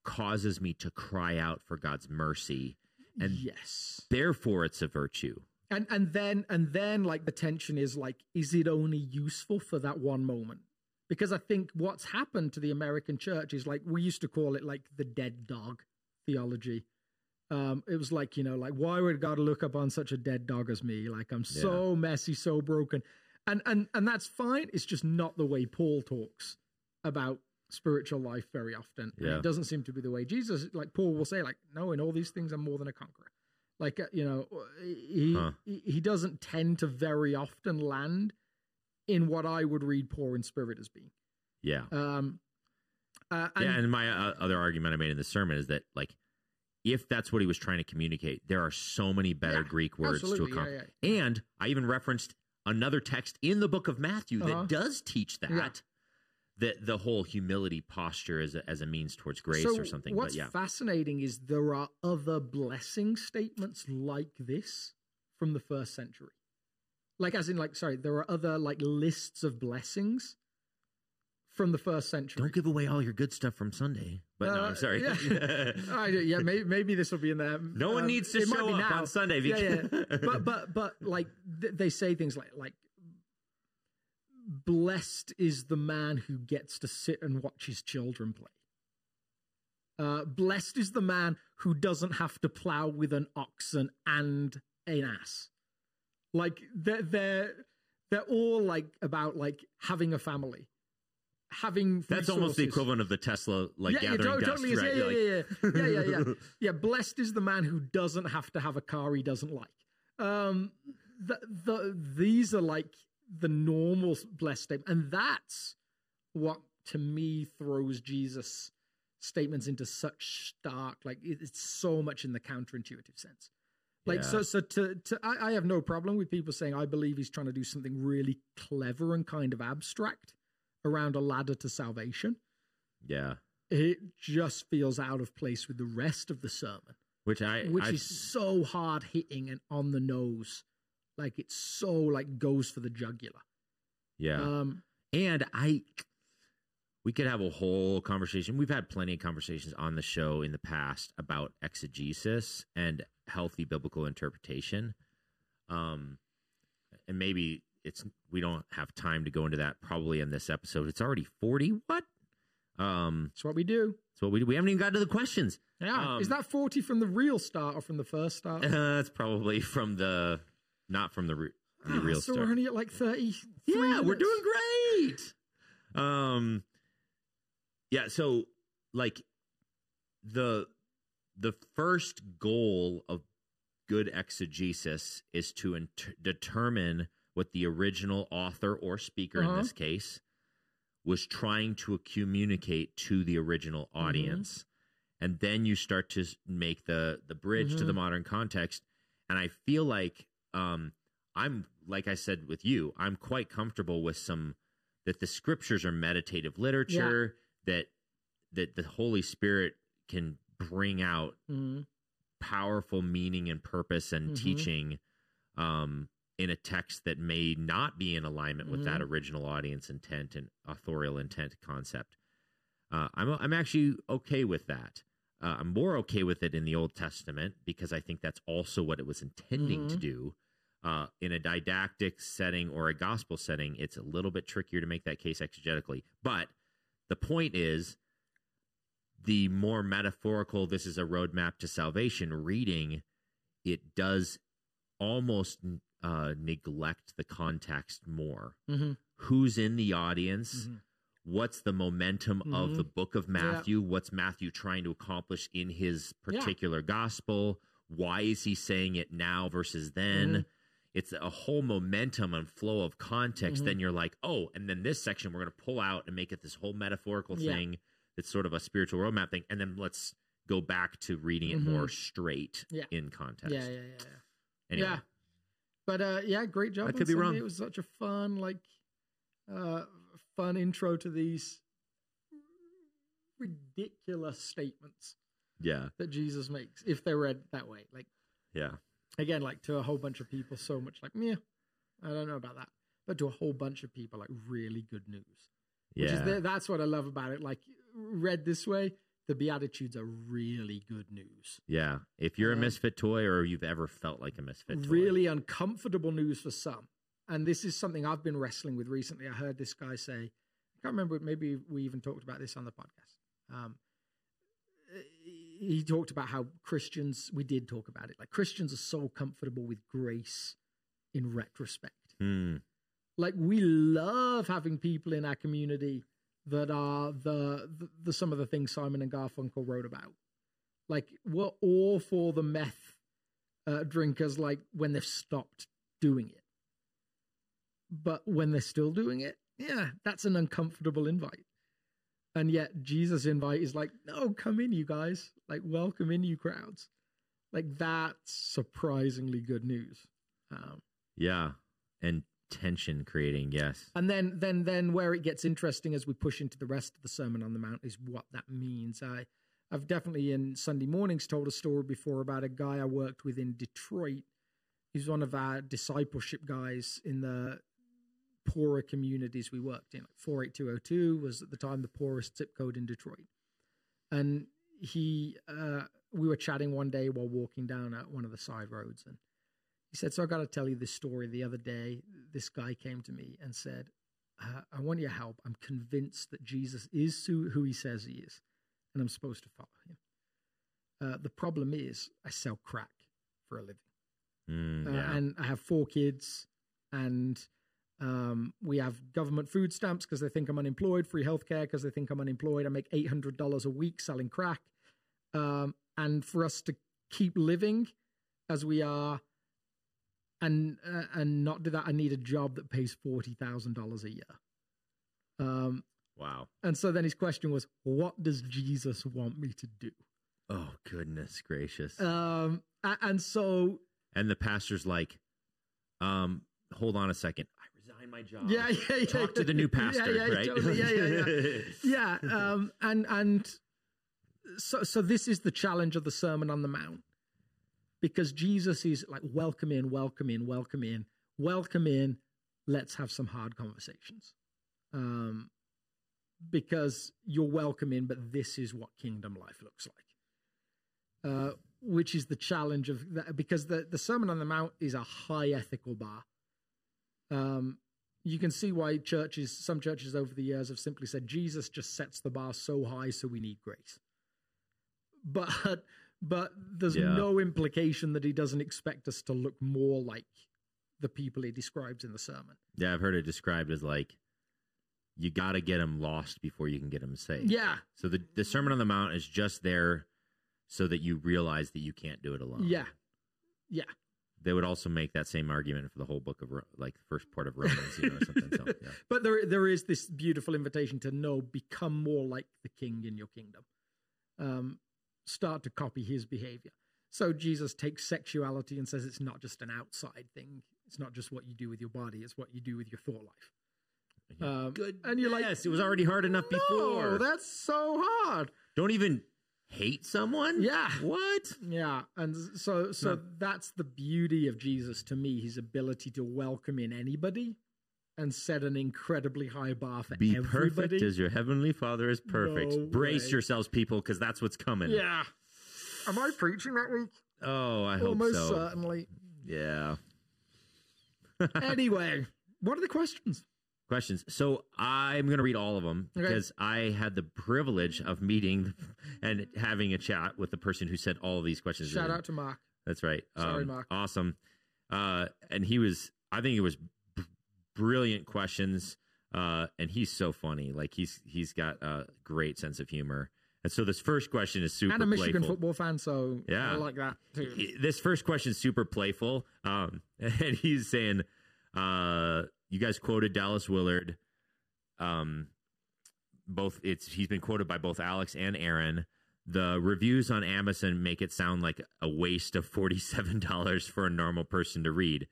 causes me to cry out for God's mercy, and yes, therefore it's a virtue. and and then and then like the tension is like, is it only useful for that one moment? Because I think what's happened to the American church is like we used to call it like the dead dog theology. Um, it was like you know, like why would God look upon such a dead dog as me? Like I'm so messy, so broken, and and and that's fine. It's just not the way Paul talks about spiritual life very often. And Yeah. it doesn't seem to be the way Jesus, like Paul will say, like no, in all these things I'm more than a conqueror. Like uh, you know, he Huh. he he doesn't tend to very often land in what I would read poor in spirit as being. Yeah. Um, uh, and, yeah, and my uh, other argument I made in the sermon is that like if that's what he was trying to communicate, there are so many better Yeah, Greek words to absolutely, yeah, yeah. And I even referenced another text in the book of Matthew Uh-huh. that does teach that That the whole humility posture as a, as a means towards grace so or something. What's but yeah, fascinating is there are other blessing statements like this from the first century. Like, as in, like, sorry, there are other like lists of blessings from the first century. don't give away all your good stuff from Sunday. But no, Uh, I'm sorry. yeah. I, yeah, maybe, maybe this will be in there. no one Um, needs to show up now. on Sunday. Yeah, yeah. but but but like th- they say things like like blessed is the man who gets to sit and watch his children play. Uh, blessed is the man who doesn't have to plow with an oxen and an ass. Like they're they're they're all like about like having a family, having That's almost the equivalent of the Tesla like yeah, gathering yeah, to- dust, right? Yeah, You're yeah, yeah, yeah, yeah, yeah, yeah. Blessed is the man who doesn't have to have a car he doesn't like. Um, the, the these are like the normal blessed statement, and that's what to me throws Jesus statements into such stark like it's so much in the counterintuitive sense. Like Yeah. so, so to to I, I have no problem with people saying I believe he's trying to do something really clever and kind of abstract around a ladder to salvation yeah. it just feels out of place with the rest of the sermon, Which I which I, is so hard hitting and on the nose. Like it's so like goes for the jugular. yeah. Um, And I, we could have a whole conversation. We've had plenty of conversations on the show in the past about exegesis and healthy biblical interpretation. Um, and maybe it's we don't have time to go into that probably in this episode. It's already forty. What? Um, that's what we do. It's what we do. we haven't even got to the questions. Yeah. Um, is that 40 from the real start or from the first start? That's probably from the not from the, re- the Ah, real so start. we're only at like 30. Yeah, we're doing great. Um yeah, so like the the first goal of good exegesis is to inter- determine what the original author or speaker Uh-huh. in this case was trying to communicate to the original Mm-hmm. audience and then you start to make the the bridge to the Mhm. modern context and i feel like um i'm like i said with you i'm quite comfortable with some that the scriptures are meditative literature that that the holy spirit can bring out Mhm. powerful meaning and purpose and Mhm. teaching um, in a text that may not be in alignment with Mm-hmm. that original audience intent and authorial intent concept. Uh, I'm I'm actually okay with that. Uh, I'm more okay with it in the Old Testament because I think that's also what it was intending to Mhm. do. Uh, in a didactic setting or a gospel setting, it's a little bit trickier to make that case exegetically. But the point is, the more metaphorical this is a roadmap to salvation reading it does almost uh, neglect the context more Mhm. who's in the audience Mhm. What's the momentum of Mhm. the book of Matthew? What's Matthew trying to accomplish in his Yeah. particular gospel? Why is he saying it now versus then? Mhm. It's a whole momentum and flow of context. Mhm. Then you're like, oh, and then this section we're going to pull out and make it this whole metaphorical Yeah. thing that's sort of a spiritual roadmap thing. And then let's go back to reading it more straight Yeah. in context. Yeah, yeah, yeah, yeah. Anyway, Yeah. But uh, yeah, great job. I could be Sunday. wrong. It was such a fun, like, uh, fun intro to these ridiculous statements yeah, that Jesus makes if they're read that way. Like yeah, again, like to a whole bunch of people, so much like, yeah, I don't know about that, but to a whole bunch of people, like really good news. Which yeah. is the, that's what I love about it. Like read this way, the Beatitudes are really good news. Yeah. If you're a Um, misfit toy or you've ever felt like a misfit toy. really uncomfortable news for some. And this is something I've been wrestling with recently. I heard this guy say, I can't remember, maybe we even talked about this on the podcast. Um, he talked about how Christians, we did talk about it, like Christians are so comfortable with grace in retrospect. Hmm. Like we love having people in our community that are the, the, the some of the things Simon and Garfunkel wrote about. Like we're all for the meth uh, drinkers, like when they've stopped doing it, but when they're still doing it, yeah, that's an uncomfortable invite. And yet Jesus' invite is like, no, come in, you guys. Like, welcome in, you crowds. Like that's surprisingly good news. Um, Yeah. And tension creating, yes. and then, then, then, where it gets interesting as we push into the rest of the Sermon on the Mount is what that means. I, I've definitely in Sunday mornings told a story before about a guy I worked with in Detroit. He's one of our discipleship guys in the poorer communities we worked in. Like 48202 was at the time the poorest zip code in Detroit. And he, uh, we were chatting one day while walking down at one of the side roads, and he said, "So I got to tell you this story. The other day, this guy came to me and said, uh, "I want your help. I'm convinced that Jesus is who, he says he is, and I'm supposed to follow him. Uh, the problem is, I sell crack for a living." Mm, uh, and I have four kids, and um, we have government food stamps because they think I'm unemployed, free healthcare because they think I'm unemployed. I make eight hundred dollars a week selling crack, um, and for us to keep living as we are, and uh, and not do that, I need a job that pays forty thousand dollars a year. Um, wow. and so then his question was, "What does Jesus want me to do?" Oh, goodness gracious. Um, and so and the pastor's like, um, hold on a second. I resign my job. Yeah, yeah, yeah. Talk to the new pastor, Yeah, yeah, right? totally. Yeah, yeah, yeah. yeah um and and so so this is the challenge of the sermon on the mount because jesus is like welcome in welcome in welcome in welcome in let's have some hard conversations um because you're welcome in but this is what kingdom life looks like uh which is the challenge of that because the the sermon on the mount is a high ethical bar um you can see why churches, some churches over the years have simply said Jesus just sets the bar so high, so we need grace. But but there's Yeah. no implication that he doesn't expect us to look more like the people he describes in the sermon. yeah, I've heard it described as like, you got to get them lost before you can get them saved. Yeah, So the, the Sermon on the Mount is just there so that you realize that you can't do it alone. yeah, yeah. They would also make that same argument for the whole book of, like, the first part of Romans, you know, or something. So, yeah. But there there is this beautiful invitation to know, become more like the King in your kingdom. Um, start to copy his behavior. So Jesus takes sexuality and says it's not just an outside thing. It's not just what you do with your body. It's what you do with your thought life. Um, Good. and you're like, yes, it was already hard enough no, before. that's so hard. Don't even hate someone? Yeah. What? Yeah, and so so No. that's the beauty of Jesus to me, his ability to welcome in anybody and set an incredibly high bar for Be everybody. perfect as your heavenly Father is perfect. No Brace way. yourselves, people, because that's what's coming. Yeah. Am I preaching that week? Oh, I hope Almost so. certainly. Yeah. anyway, what are the questions? Questions. So I'm going to read all of them Okay. because I had the privilege of meeting and having a chat with the person who sent all of these questions. Shout out to Mark. That's right. Sorry, Um, Mark. Awesome. Uh, and he was, I think it was b- brilliant questions. uh, and he's so funny. Like he's he's got a great sense of humor. And so this first question is super and a Michigan playful. football fan, so Yeah. I like that too. This first question is super playful. Um, and he's saying, uh, you guys quoted Dallas Willard. Um, both it's he's been quoted by both Alex and Aaron. The reviews on Amazon make it sound like a waste of forty-seven dollars for a normal person to read.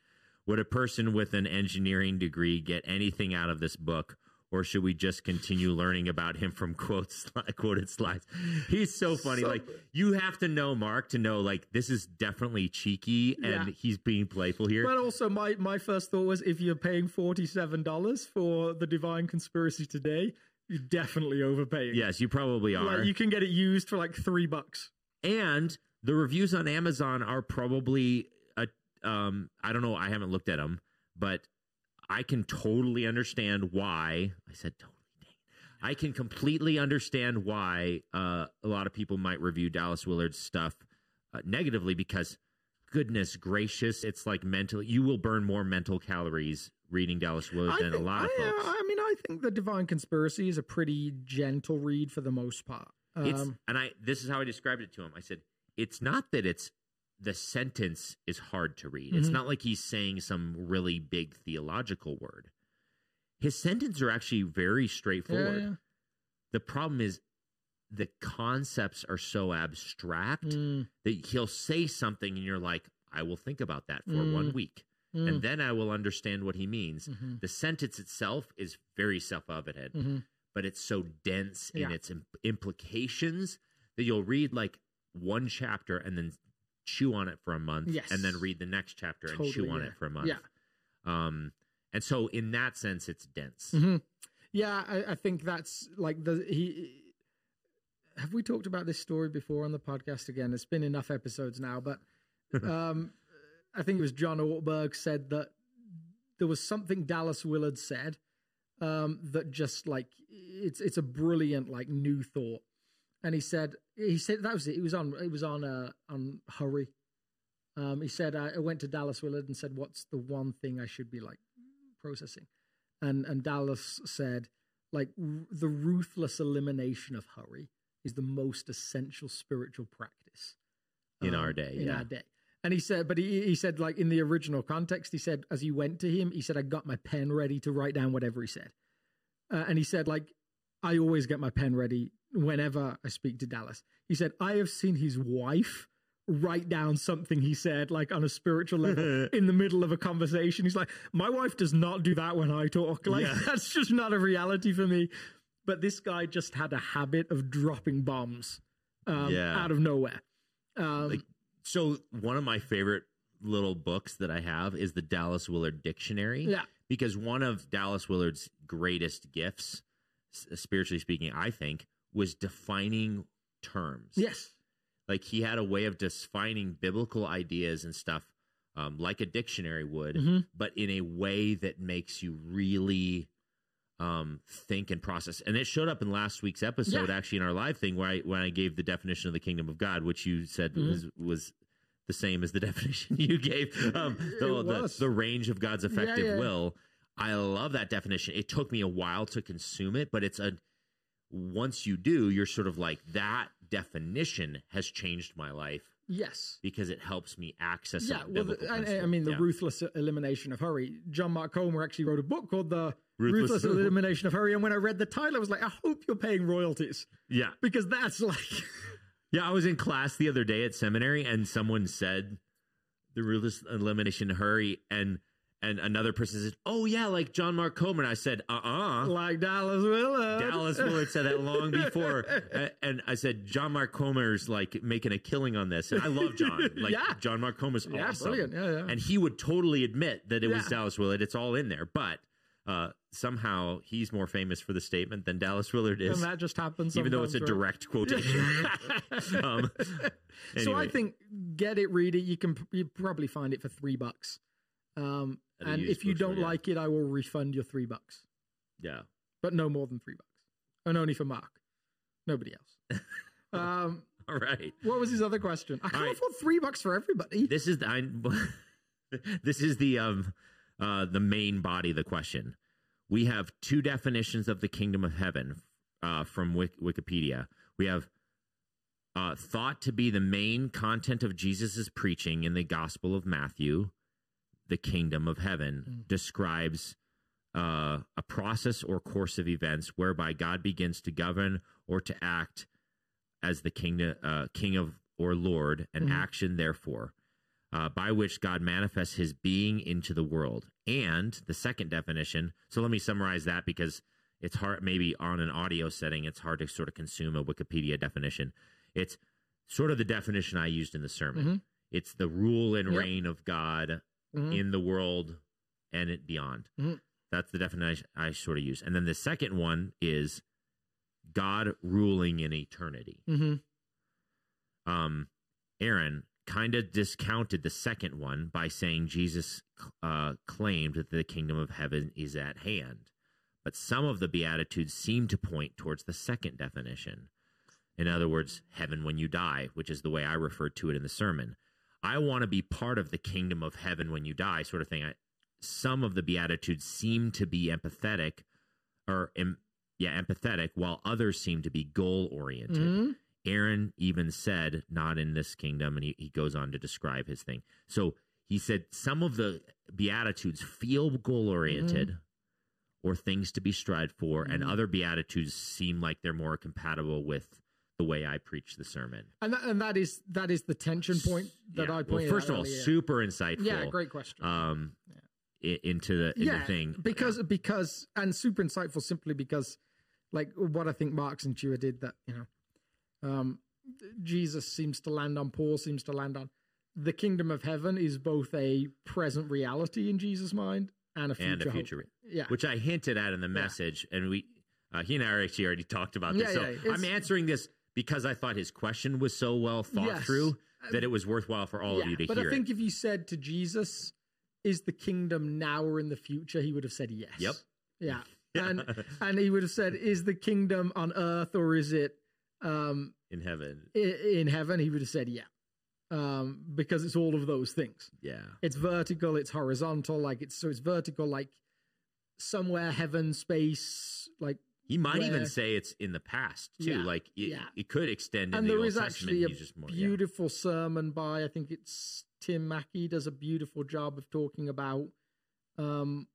Would a person with an engineering degree get anything out of this book, or should we just continue learning about him from quotes quoted slides? He's so funny. So- like you have to know Mark to know like this is definitely cheeky and Yeah. he's being playful here. But also, my, my first thought was if you're paying $47 for the Divine Conspiracy today, you're definitely overpaying. yes, you probably are. Like, you can get it used for like three bucks. and the reviews on Amazon are probably a um I don't know, I haven't looked at them, but I can totally understand why I said totally. I can completely understand why uh, a lot of people might review Dallas Willard's stuff uh, negatively because goodness gracious, it's like mental you will burn more mental calories reading Dallas Willard I than think- a lot of I, folks. I mean, I think the Divine Conspiracy is a pretty gentle read for the most part. Um, and I this is how I described it to him. I said it's not that it's the sentence is hard to read. It's Mhm. not like he's saying some really big theological word. His sentences are actually very straightforward. yeah. The problem is the concepts are so abstract Mm, that he'll say something and you're like, I will think about that for Mm. one week. mm, And then I will understand what he means. mhm, The sentence itself is very self evident mhm. but it's so dense in its im- implications that you'll read like one chapter and then chew on it for a month Yes. and then read the next chapter and chew Totally, on yeah. it for a month. Yeah. Um and so in that sense it's dense. Mhm. Yeah, I, I think that's like the he. Have we talked about this story before on the podcast? Again, it's been enough episodes now, but um, I think it was John Ortberg said that there was something Dallas Willard said um, that just like it's it's a brilliant like new thought, and he said he said that was it. It was on it was on uh, on Hurry. Um, he said I I went to Dallas Willard and said, "What's the one thing I should be like processing?" and and Dallas said like r- the ruthless elimination of hurry is the most essential spiritual practice In our day, in yeah. our day and he said but he, he said like in the original context he said as he went to him he said i got my pen ready to write down whatever he said uh, and he said like i always get my pen ready whenever i speak to dallas he said i have seen his wife write down something he said like on a spiritual level in the middle of a conversation he's like my wife does not do that when i talk like Yeah. that's just not a reality for me but this guy just had a habit of dropping bombs um, Yeah. out of nowhere um, Like, So one of my favorite little books that I have is the Dallas Willard Dictionary. yeah Because one of Dallas Willard's greatest gifts, spiritually speaking, I think, was defining terms. yes like he had a way of defining biblical ideas and stuff um, like a dictionary would Mhm. but in a way that makes you really um, think and process and it showed up in last week's episode Yeah. actually in our live thing where I when I gave the definition of the kingdom of God which you said Mhm. was was the same as the definition you gave um, the, the, the range of God's effective yeah. will I love that definition. It took me a while to consume it but it's a once you do you're sort of like that definition has changed my life. Yes. Because it helps me access yeah well the, I, I mean the Yeah. ruthless elimination of hurry. John mark comer actually wrote a book called the Ruthless- ruthless, elimination of hurry and when i read the title i was like i hope you're paying royalties. Yeah. Because that's like yeah i was in class the other day at seminary and someone said the ruthless elimination of hurry and and another person said oh yeah like john mark comer and i said uh-uh like dallas willard Dallas Willard said that long before, and I said John Mark Comer's like making a killing on this, and I love John. Like Yeah. John Mark Comer's yeah awesome, brilliant yeah yeah and he would totally admit that it was Dallas Willard. It's all in there, but uh, somehow he's more famous for the statement than Dallas Willard is, and that just happens even though it's a right? direct quotation. um, So I think get it, read it. You can you probably find it for three bucks. Um, and if you don't yeah. like it, I will refund your three bucks, yeah, but no more than three bucks, and only for Mark, nobody else. um, all right. what was his other question? I can't right. afford three bucks for everybody. This is the I, this is the um uh the main body of the question. we have two definitions of the kingdom of heaven uh, from Wik- Wikipedia. We have uh, thought to be the main content of Jesus' preaching in the Gospel of Matthew, the kingdom of heaven describes uh, a process or course of events whereby God begins to govern or to act as the king, uh, king of or Lord, and action therefore, uh, by which God manifests His being into the world. And the second definition. So let me summarize that because it's hard. Maybe on an audio setting, it's hard to sort of consume a Wikipedia definition. It's sort of the definition I used in the sermon. Mhm. It's the rule and Yep. reign of God Mhm. in the world and it beyond. Mhm. That's the definition I, sort of use. And then the second one is God ruling in eternity. Mhm. Um, Aaron kind of discounted the second one by saying Jesus uh, claimed that the kingdom of heaven is at hand. But some of the Beatitudes seem to point towards the second definition. In other words, heaven when you die, which is the way I referred to it in the sermon. I want to be part of the kingdom of heaven when you die, sort of thing. I, some of the Beatitudes seem to be empathetic, or em, yeah, empathetic, while others seem to be goal oriented. Mhm. Aaron even said, not in this kingdom, and he, he goes on to describe his thing. So he said some of the Beatitudes feel goal oriented or things to be strived for, and Mhm. other Beatitudes seem like they're more compatible with the way I preach the sermon. And that, and that is that is the tension point that Yeah. I well, first of all, earlier. super insightful. Yeah, great question. Um, i- into the in yeah, the thing because because and super insightful simply because like what I think Mark's and Chua did that you know um Jesus seems to land on Paul seems to land on the kingdom of heaven is both a present reality in Jesus' mind and a future and a future, Yeah. which I hinted at in the message, and we uh, he and I actually already talked about this. Yeah, so yeah, I'm answering this because I thought his question was so well thought Yes. through that it was worthwhile for all of you to but hear I think it. if you said to Jesus, "Is the kingdom now or in the future?" he would have said yes. Yep. Yeah. And and he would have said, "Is the kingdom on earth or is it um, in heaven. i- in heaven?" He would have said, "Yeah," um, because it's all of those things. Yeah. It's vertical. It's horizontal. Like it's so it's vertical. Like somewhere heaven, space. Like He might even say it's in the past too. Yeah, Like it, yeah. it could extend in and the there Old is Testament. actually a more, yeah. beautiful sermon by I think it's Tim Mackie does a beautiful job of talking about um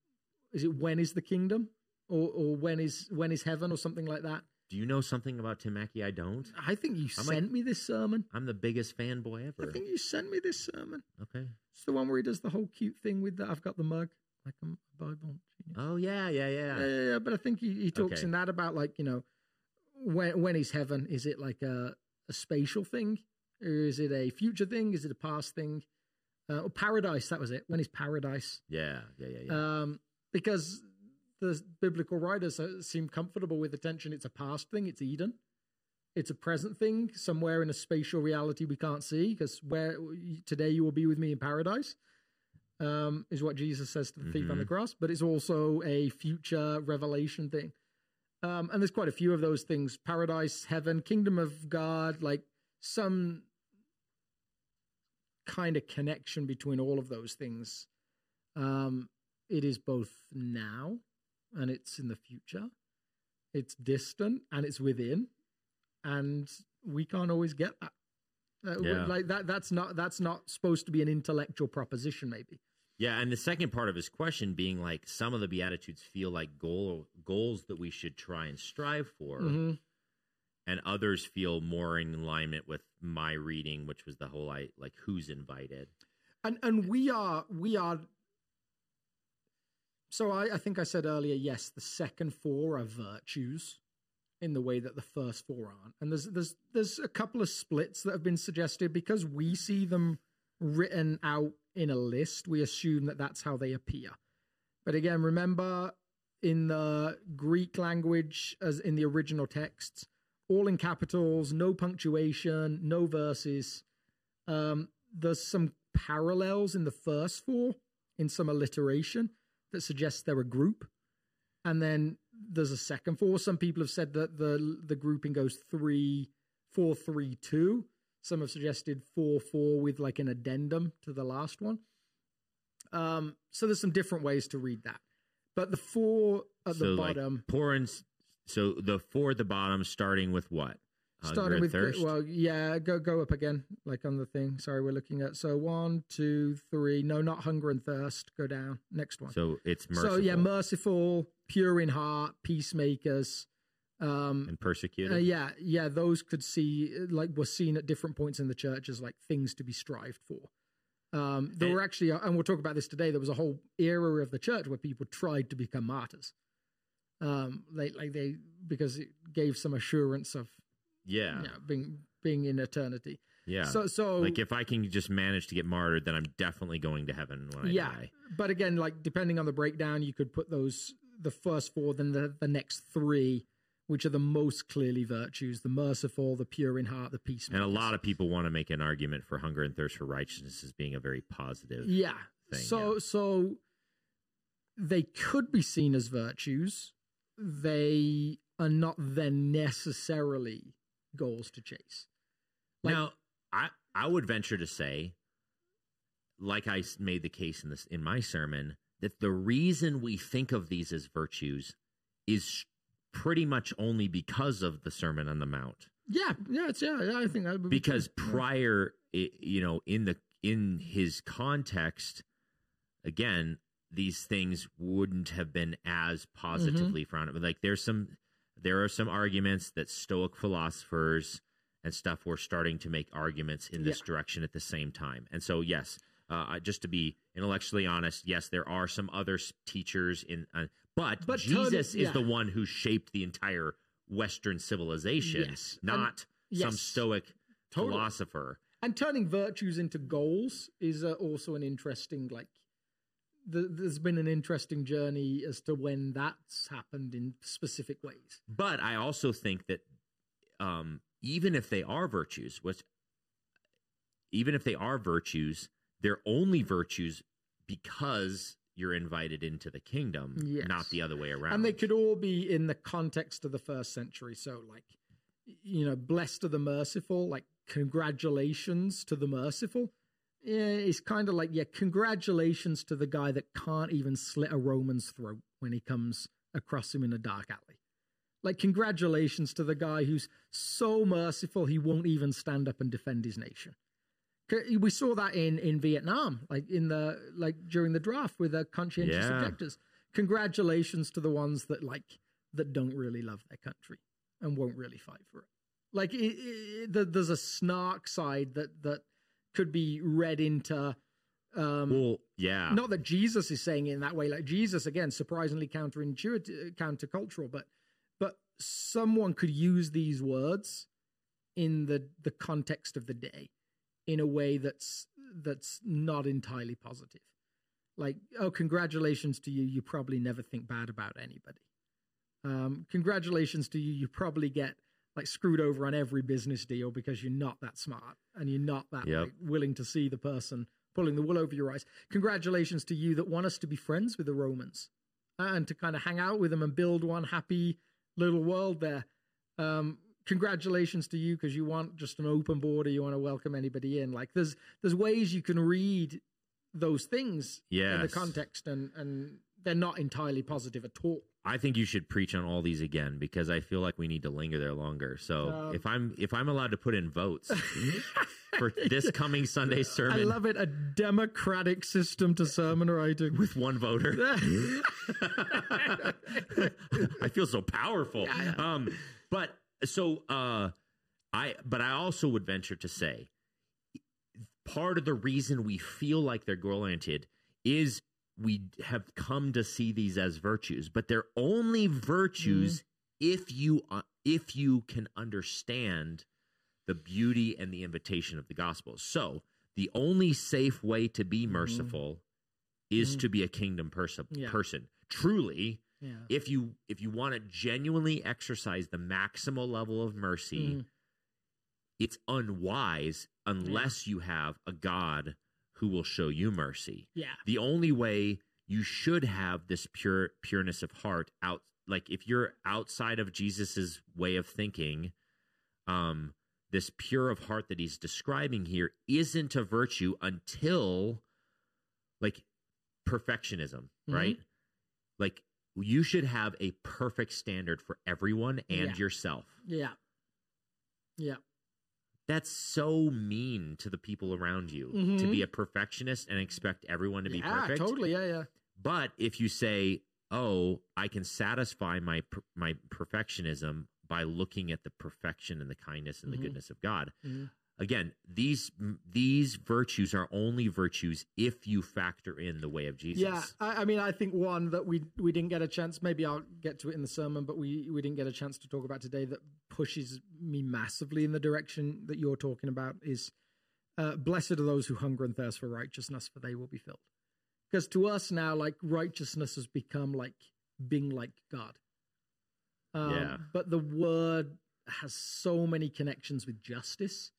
is it when is the kingdom or or when is when is heaven or something like that. Do you know something about Tim Mackie? I don't. I think you I might- sent me this sermon. I'm the biggest fanboy ever. I think you sent me this sermon. okay. It's the one where he does the whole cute thing with that. I've got the mug like a Bible. Oh yeah, yeah, yeah. Yeah, yeah, yeah, but I think he, he talks Okay. in that about like you know when when is heaven? Is it like a a spatial thing, or is it a future thing? Is it a past thing? Uh, or paradise? That was it. When is paradise? yeah, yeah, yeah, yeah. Um, because the biblical writers seem comfortable with the tension. It's a past thing. It's Eden. It's a present thing somewhere in a spatial reality we can't see. Because where today you will be with me in paradise, um, is what Jesus says to the thief on the cross. But it's also a future revelation thing. Um, and there's quite a few of those things: paradise, heaven, kingdom of God, like some kind of connection between all of those things. Um, it is both now and it's in the future. It's distant and it's within, and we can't always get that. Uh, Yeah. Like that. That's not. That's not supposed to be an intellectual proposition. Maybe. Yeah, and the second part of his question being like some of the beatitudes feel like goal goals that we should try and strive for, Mhm. and others feel more in alignment with my reading, which was the whole I like who's invited. And and we are we are. So I, I think I said earlier, yes, the second four are virtues in the way that the first four aren't. And there's there's there's a couple of splits that have been suggested because we see them written out in a list. We assume that that's how they appear. But again, remember in the Greek language, as in the original texts, all in capitals, no punctuation, no verses. Um, there's some parallels in the first four in some alliteration that suggests they're a group. And then there's a second four. Some people have said that the the grouping goes three, four, three, two. Some have suggested four, four with like an addendum to the last one. Um, so there's some different ways to read that. But the four at so the like bottom, poor and so the four at the bottom, starting with what? Hunger starting with thirst. well, yeah, go go up again, like on the thing. Sorry, we're looking at so one, two, three. No, not hunger and thirst. Go down. Next one. so it's merciful So yeah, merciful, pure in heart, peacemakers. Um, and persecuted. uh, yeah, yeah, those could see like were seen at different points in the church as like things to be strived for. Um, there And- were actually, and we'll talk about this today. There was a whole era of the church where people tried to become martyrs. Um, like like they because it gave some assurance of yeah, you know, being being in eternity. yeah. So so like if I can just manage to get martyred, then I'm definitely going to heaven when I yeah, die. but again, like depending on the breakdown, you could put those the first four, then the the next three, which are the most clearly virtues: the merciful, the pure in heart, the peacemaker. And a lot of people want to make an argument for hunger and thirst for righteousness as being a very positive. yeah. thing, so yeah. so they could be seen as virtues. They are not then necessarily goals to chase. Like- now, I I would venture to say, like I made the case in this in my sermon, that the reason we think of these as virtues is pretty much only because of the Sermon on the Mount. Yeah, yeah, it's yeah. I think that be because. Yeah. prior i- you know in the in his context again these things wouldn't have been as positively frowned like there's some there are some arguments that stoic philosophers and stuff were starting to make arguments in this Yeah. direction at the same time and so yes uh, just to be intellectually honest yes there are some other teachers in uh, but, But jesus yeah. is the one who shaped the entire western civilization Yes. And- not some yes. stoic Totally. philosopher. and turning virtues into goals is uh, also an interesting like th- there's been an interesting journey as to when that's happened in specific ways But I also think that um, even if they are virtues, which even if they are virtues, they're only virtues because you're invited into the kingdom, Yes. not the other way around. and they could all be in the context of the first century so like you know blessed are the merciful like congratulations to the merciful yeah, it's kind of like yeah congratulations to the guy that can't even slit a roman's throat when he comes across him in a dark alley like congratulations to the guy who's so merciful he won't even stand up and defend his nation we saw that in in vietnam like in the like during the draft with the conscientious Yeah. objectors congratulations to the ones that like that don't really love their country and won't really fight for it like it, it, the- there's a snark side that that could be read into um well, yeah, not that Jesus is saying it in that way. Like Jesus, again, surprisingly counterintuitive, countercultural, but but someone could use these words in the the context of the day in a way that's that's not entirely positive. Like, oh, congratulations to you. You probably never think bad about anybody. Um, congratulations to you. You probably get like screwed over on every business deal because you're not that smart and you're not that Yep. like, willing to see the person pulling the wool over your eyes. Congratulations to you that want us to be friends with the Romans and to kind of hang out with them and build one happy little world there. Um, congratulations to you because you want just an open border. You want to welcome anybody in. Like there's there's ways you can read those things in the context and and they're not entirely positive at all. I think you should preach on all these again because I feel like we need to linger there longer. So Um, if I'm if I'm allowed to put in votes for this coming Sunday sermon. I love it. A democratic system to sermon writing. with one voter. I feel so powerful. Um, but so uh, I, but I also would venture to say, part of the reason we feel like they're goal oriented is we have come to see these as virtues, but they're only virtues if you uh, if you can understand the beauty and the invitation of the gospel. So the only safe way to be merciful is Mhm. to be a kingdom person Yeah. person truly yeah. if you if you want to genuinely exercise the maximal level of mercy Mhm. it's unwise unless you have a god who will show you mercy Yeah. the only way you should have this pure pureness of heart out like if you're outside of jesus's way of thinking um this pure of heart that he's describing here isn't a virtue until like perfectionism Mhm. right like you should have a perfect standard for everyone and Yeah. yourself. Yeah. Yeah. That's so mean to the people around you to Mhm. be a perfectionist and expect everyone to be yeah, perfect. totally. Yeah, yeah. But if you say, "Oh, I can satisfy my per- my perfectionism by looking at the perfection and the kindness and Mhm. the goodness of God," Mhm. Again, these these virtues are only virtues if you factor in the way of Jesus. Yeah, I, I mean, I think one that we we didn't get a chance. Maybe I'll get to it in the sermon, but we we didn't get a chance to talk about today. That pushes me massively in the direction that you're talking about is, uh, blessed are those who hunger and thirst for righteousness, for they will be filled. Because to us now, like righteousness has become like being like God. Um, Yeah. But the word has so many connections with justice.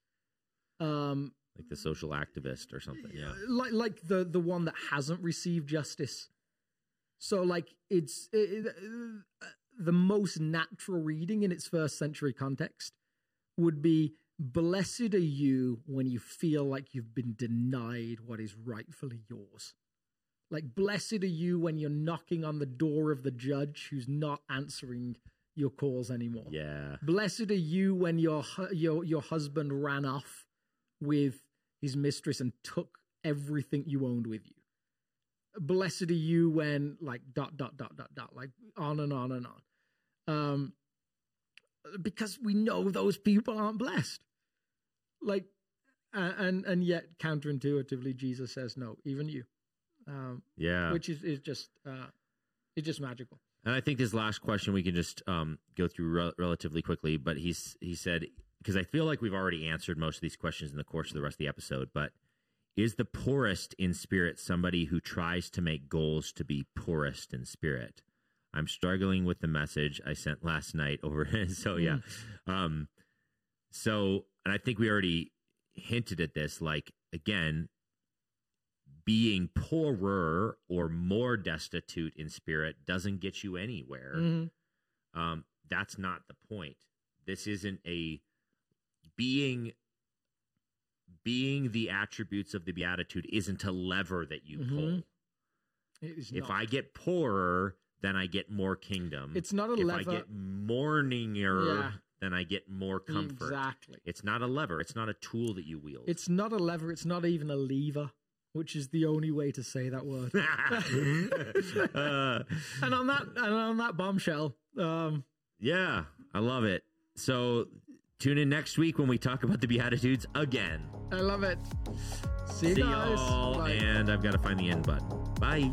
Um, like the social activist or something. Yeah. like like the the one that hasn't received justice. So like it's it, uh, the most natural reading in its first century context would be blessed are you when you feel like you've been denied what is rightfully yours. Like blessed are you when you're knocking on the door of the judge who's not answering your calls anymore. Yeah. Blessed are you when your your your husband ran off with his mistress and took everything you owned with you. Blessed are you when like dot dot dot dot dot like on and on and on. Um because we know those people aren't blessed. Like and and yet counterintuitively Jesus says no, even you. Um Yeah. which is is just uh it's just magical. And I think this last question we can just um, go through rel- relatively quickly. But he's he said because I feel like we've already answered most of these questions in the course of the rest of the episode. But is the poorest in spirit somebody who tries to make goals to be poorest in spirit? I'm struggling with the message I sent last night over. so yeah, um, so and I think we already hinted at this. Like again, being poorer or more destitute in spirit doesn't get you anywhere. Mhm. Um, that's not the point. This isn't a being being the attributes of the beatitude isn't a lever that you pull. Mhm. It is If. I get poorer, then I get more kingdom. It's not a if lever. I get mourninger, Yeah. then I get more comfort. Exactly. It's not a lever. It's not a tool that you wield. It's not a lever. It's not even a lever, which is the only way to say that word. Uh, and on that, and on that bombshell, um, yeah, I love it. So tune in next week when we talk about the Beatitudes again. I love it. See you See guys. y'all, Bye. and I've got to find the end button. Bye.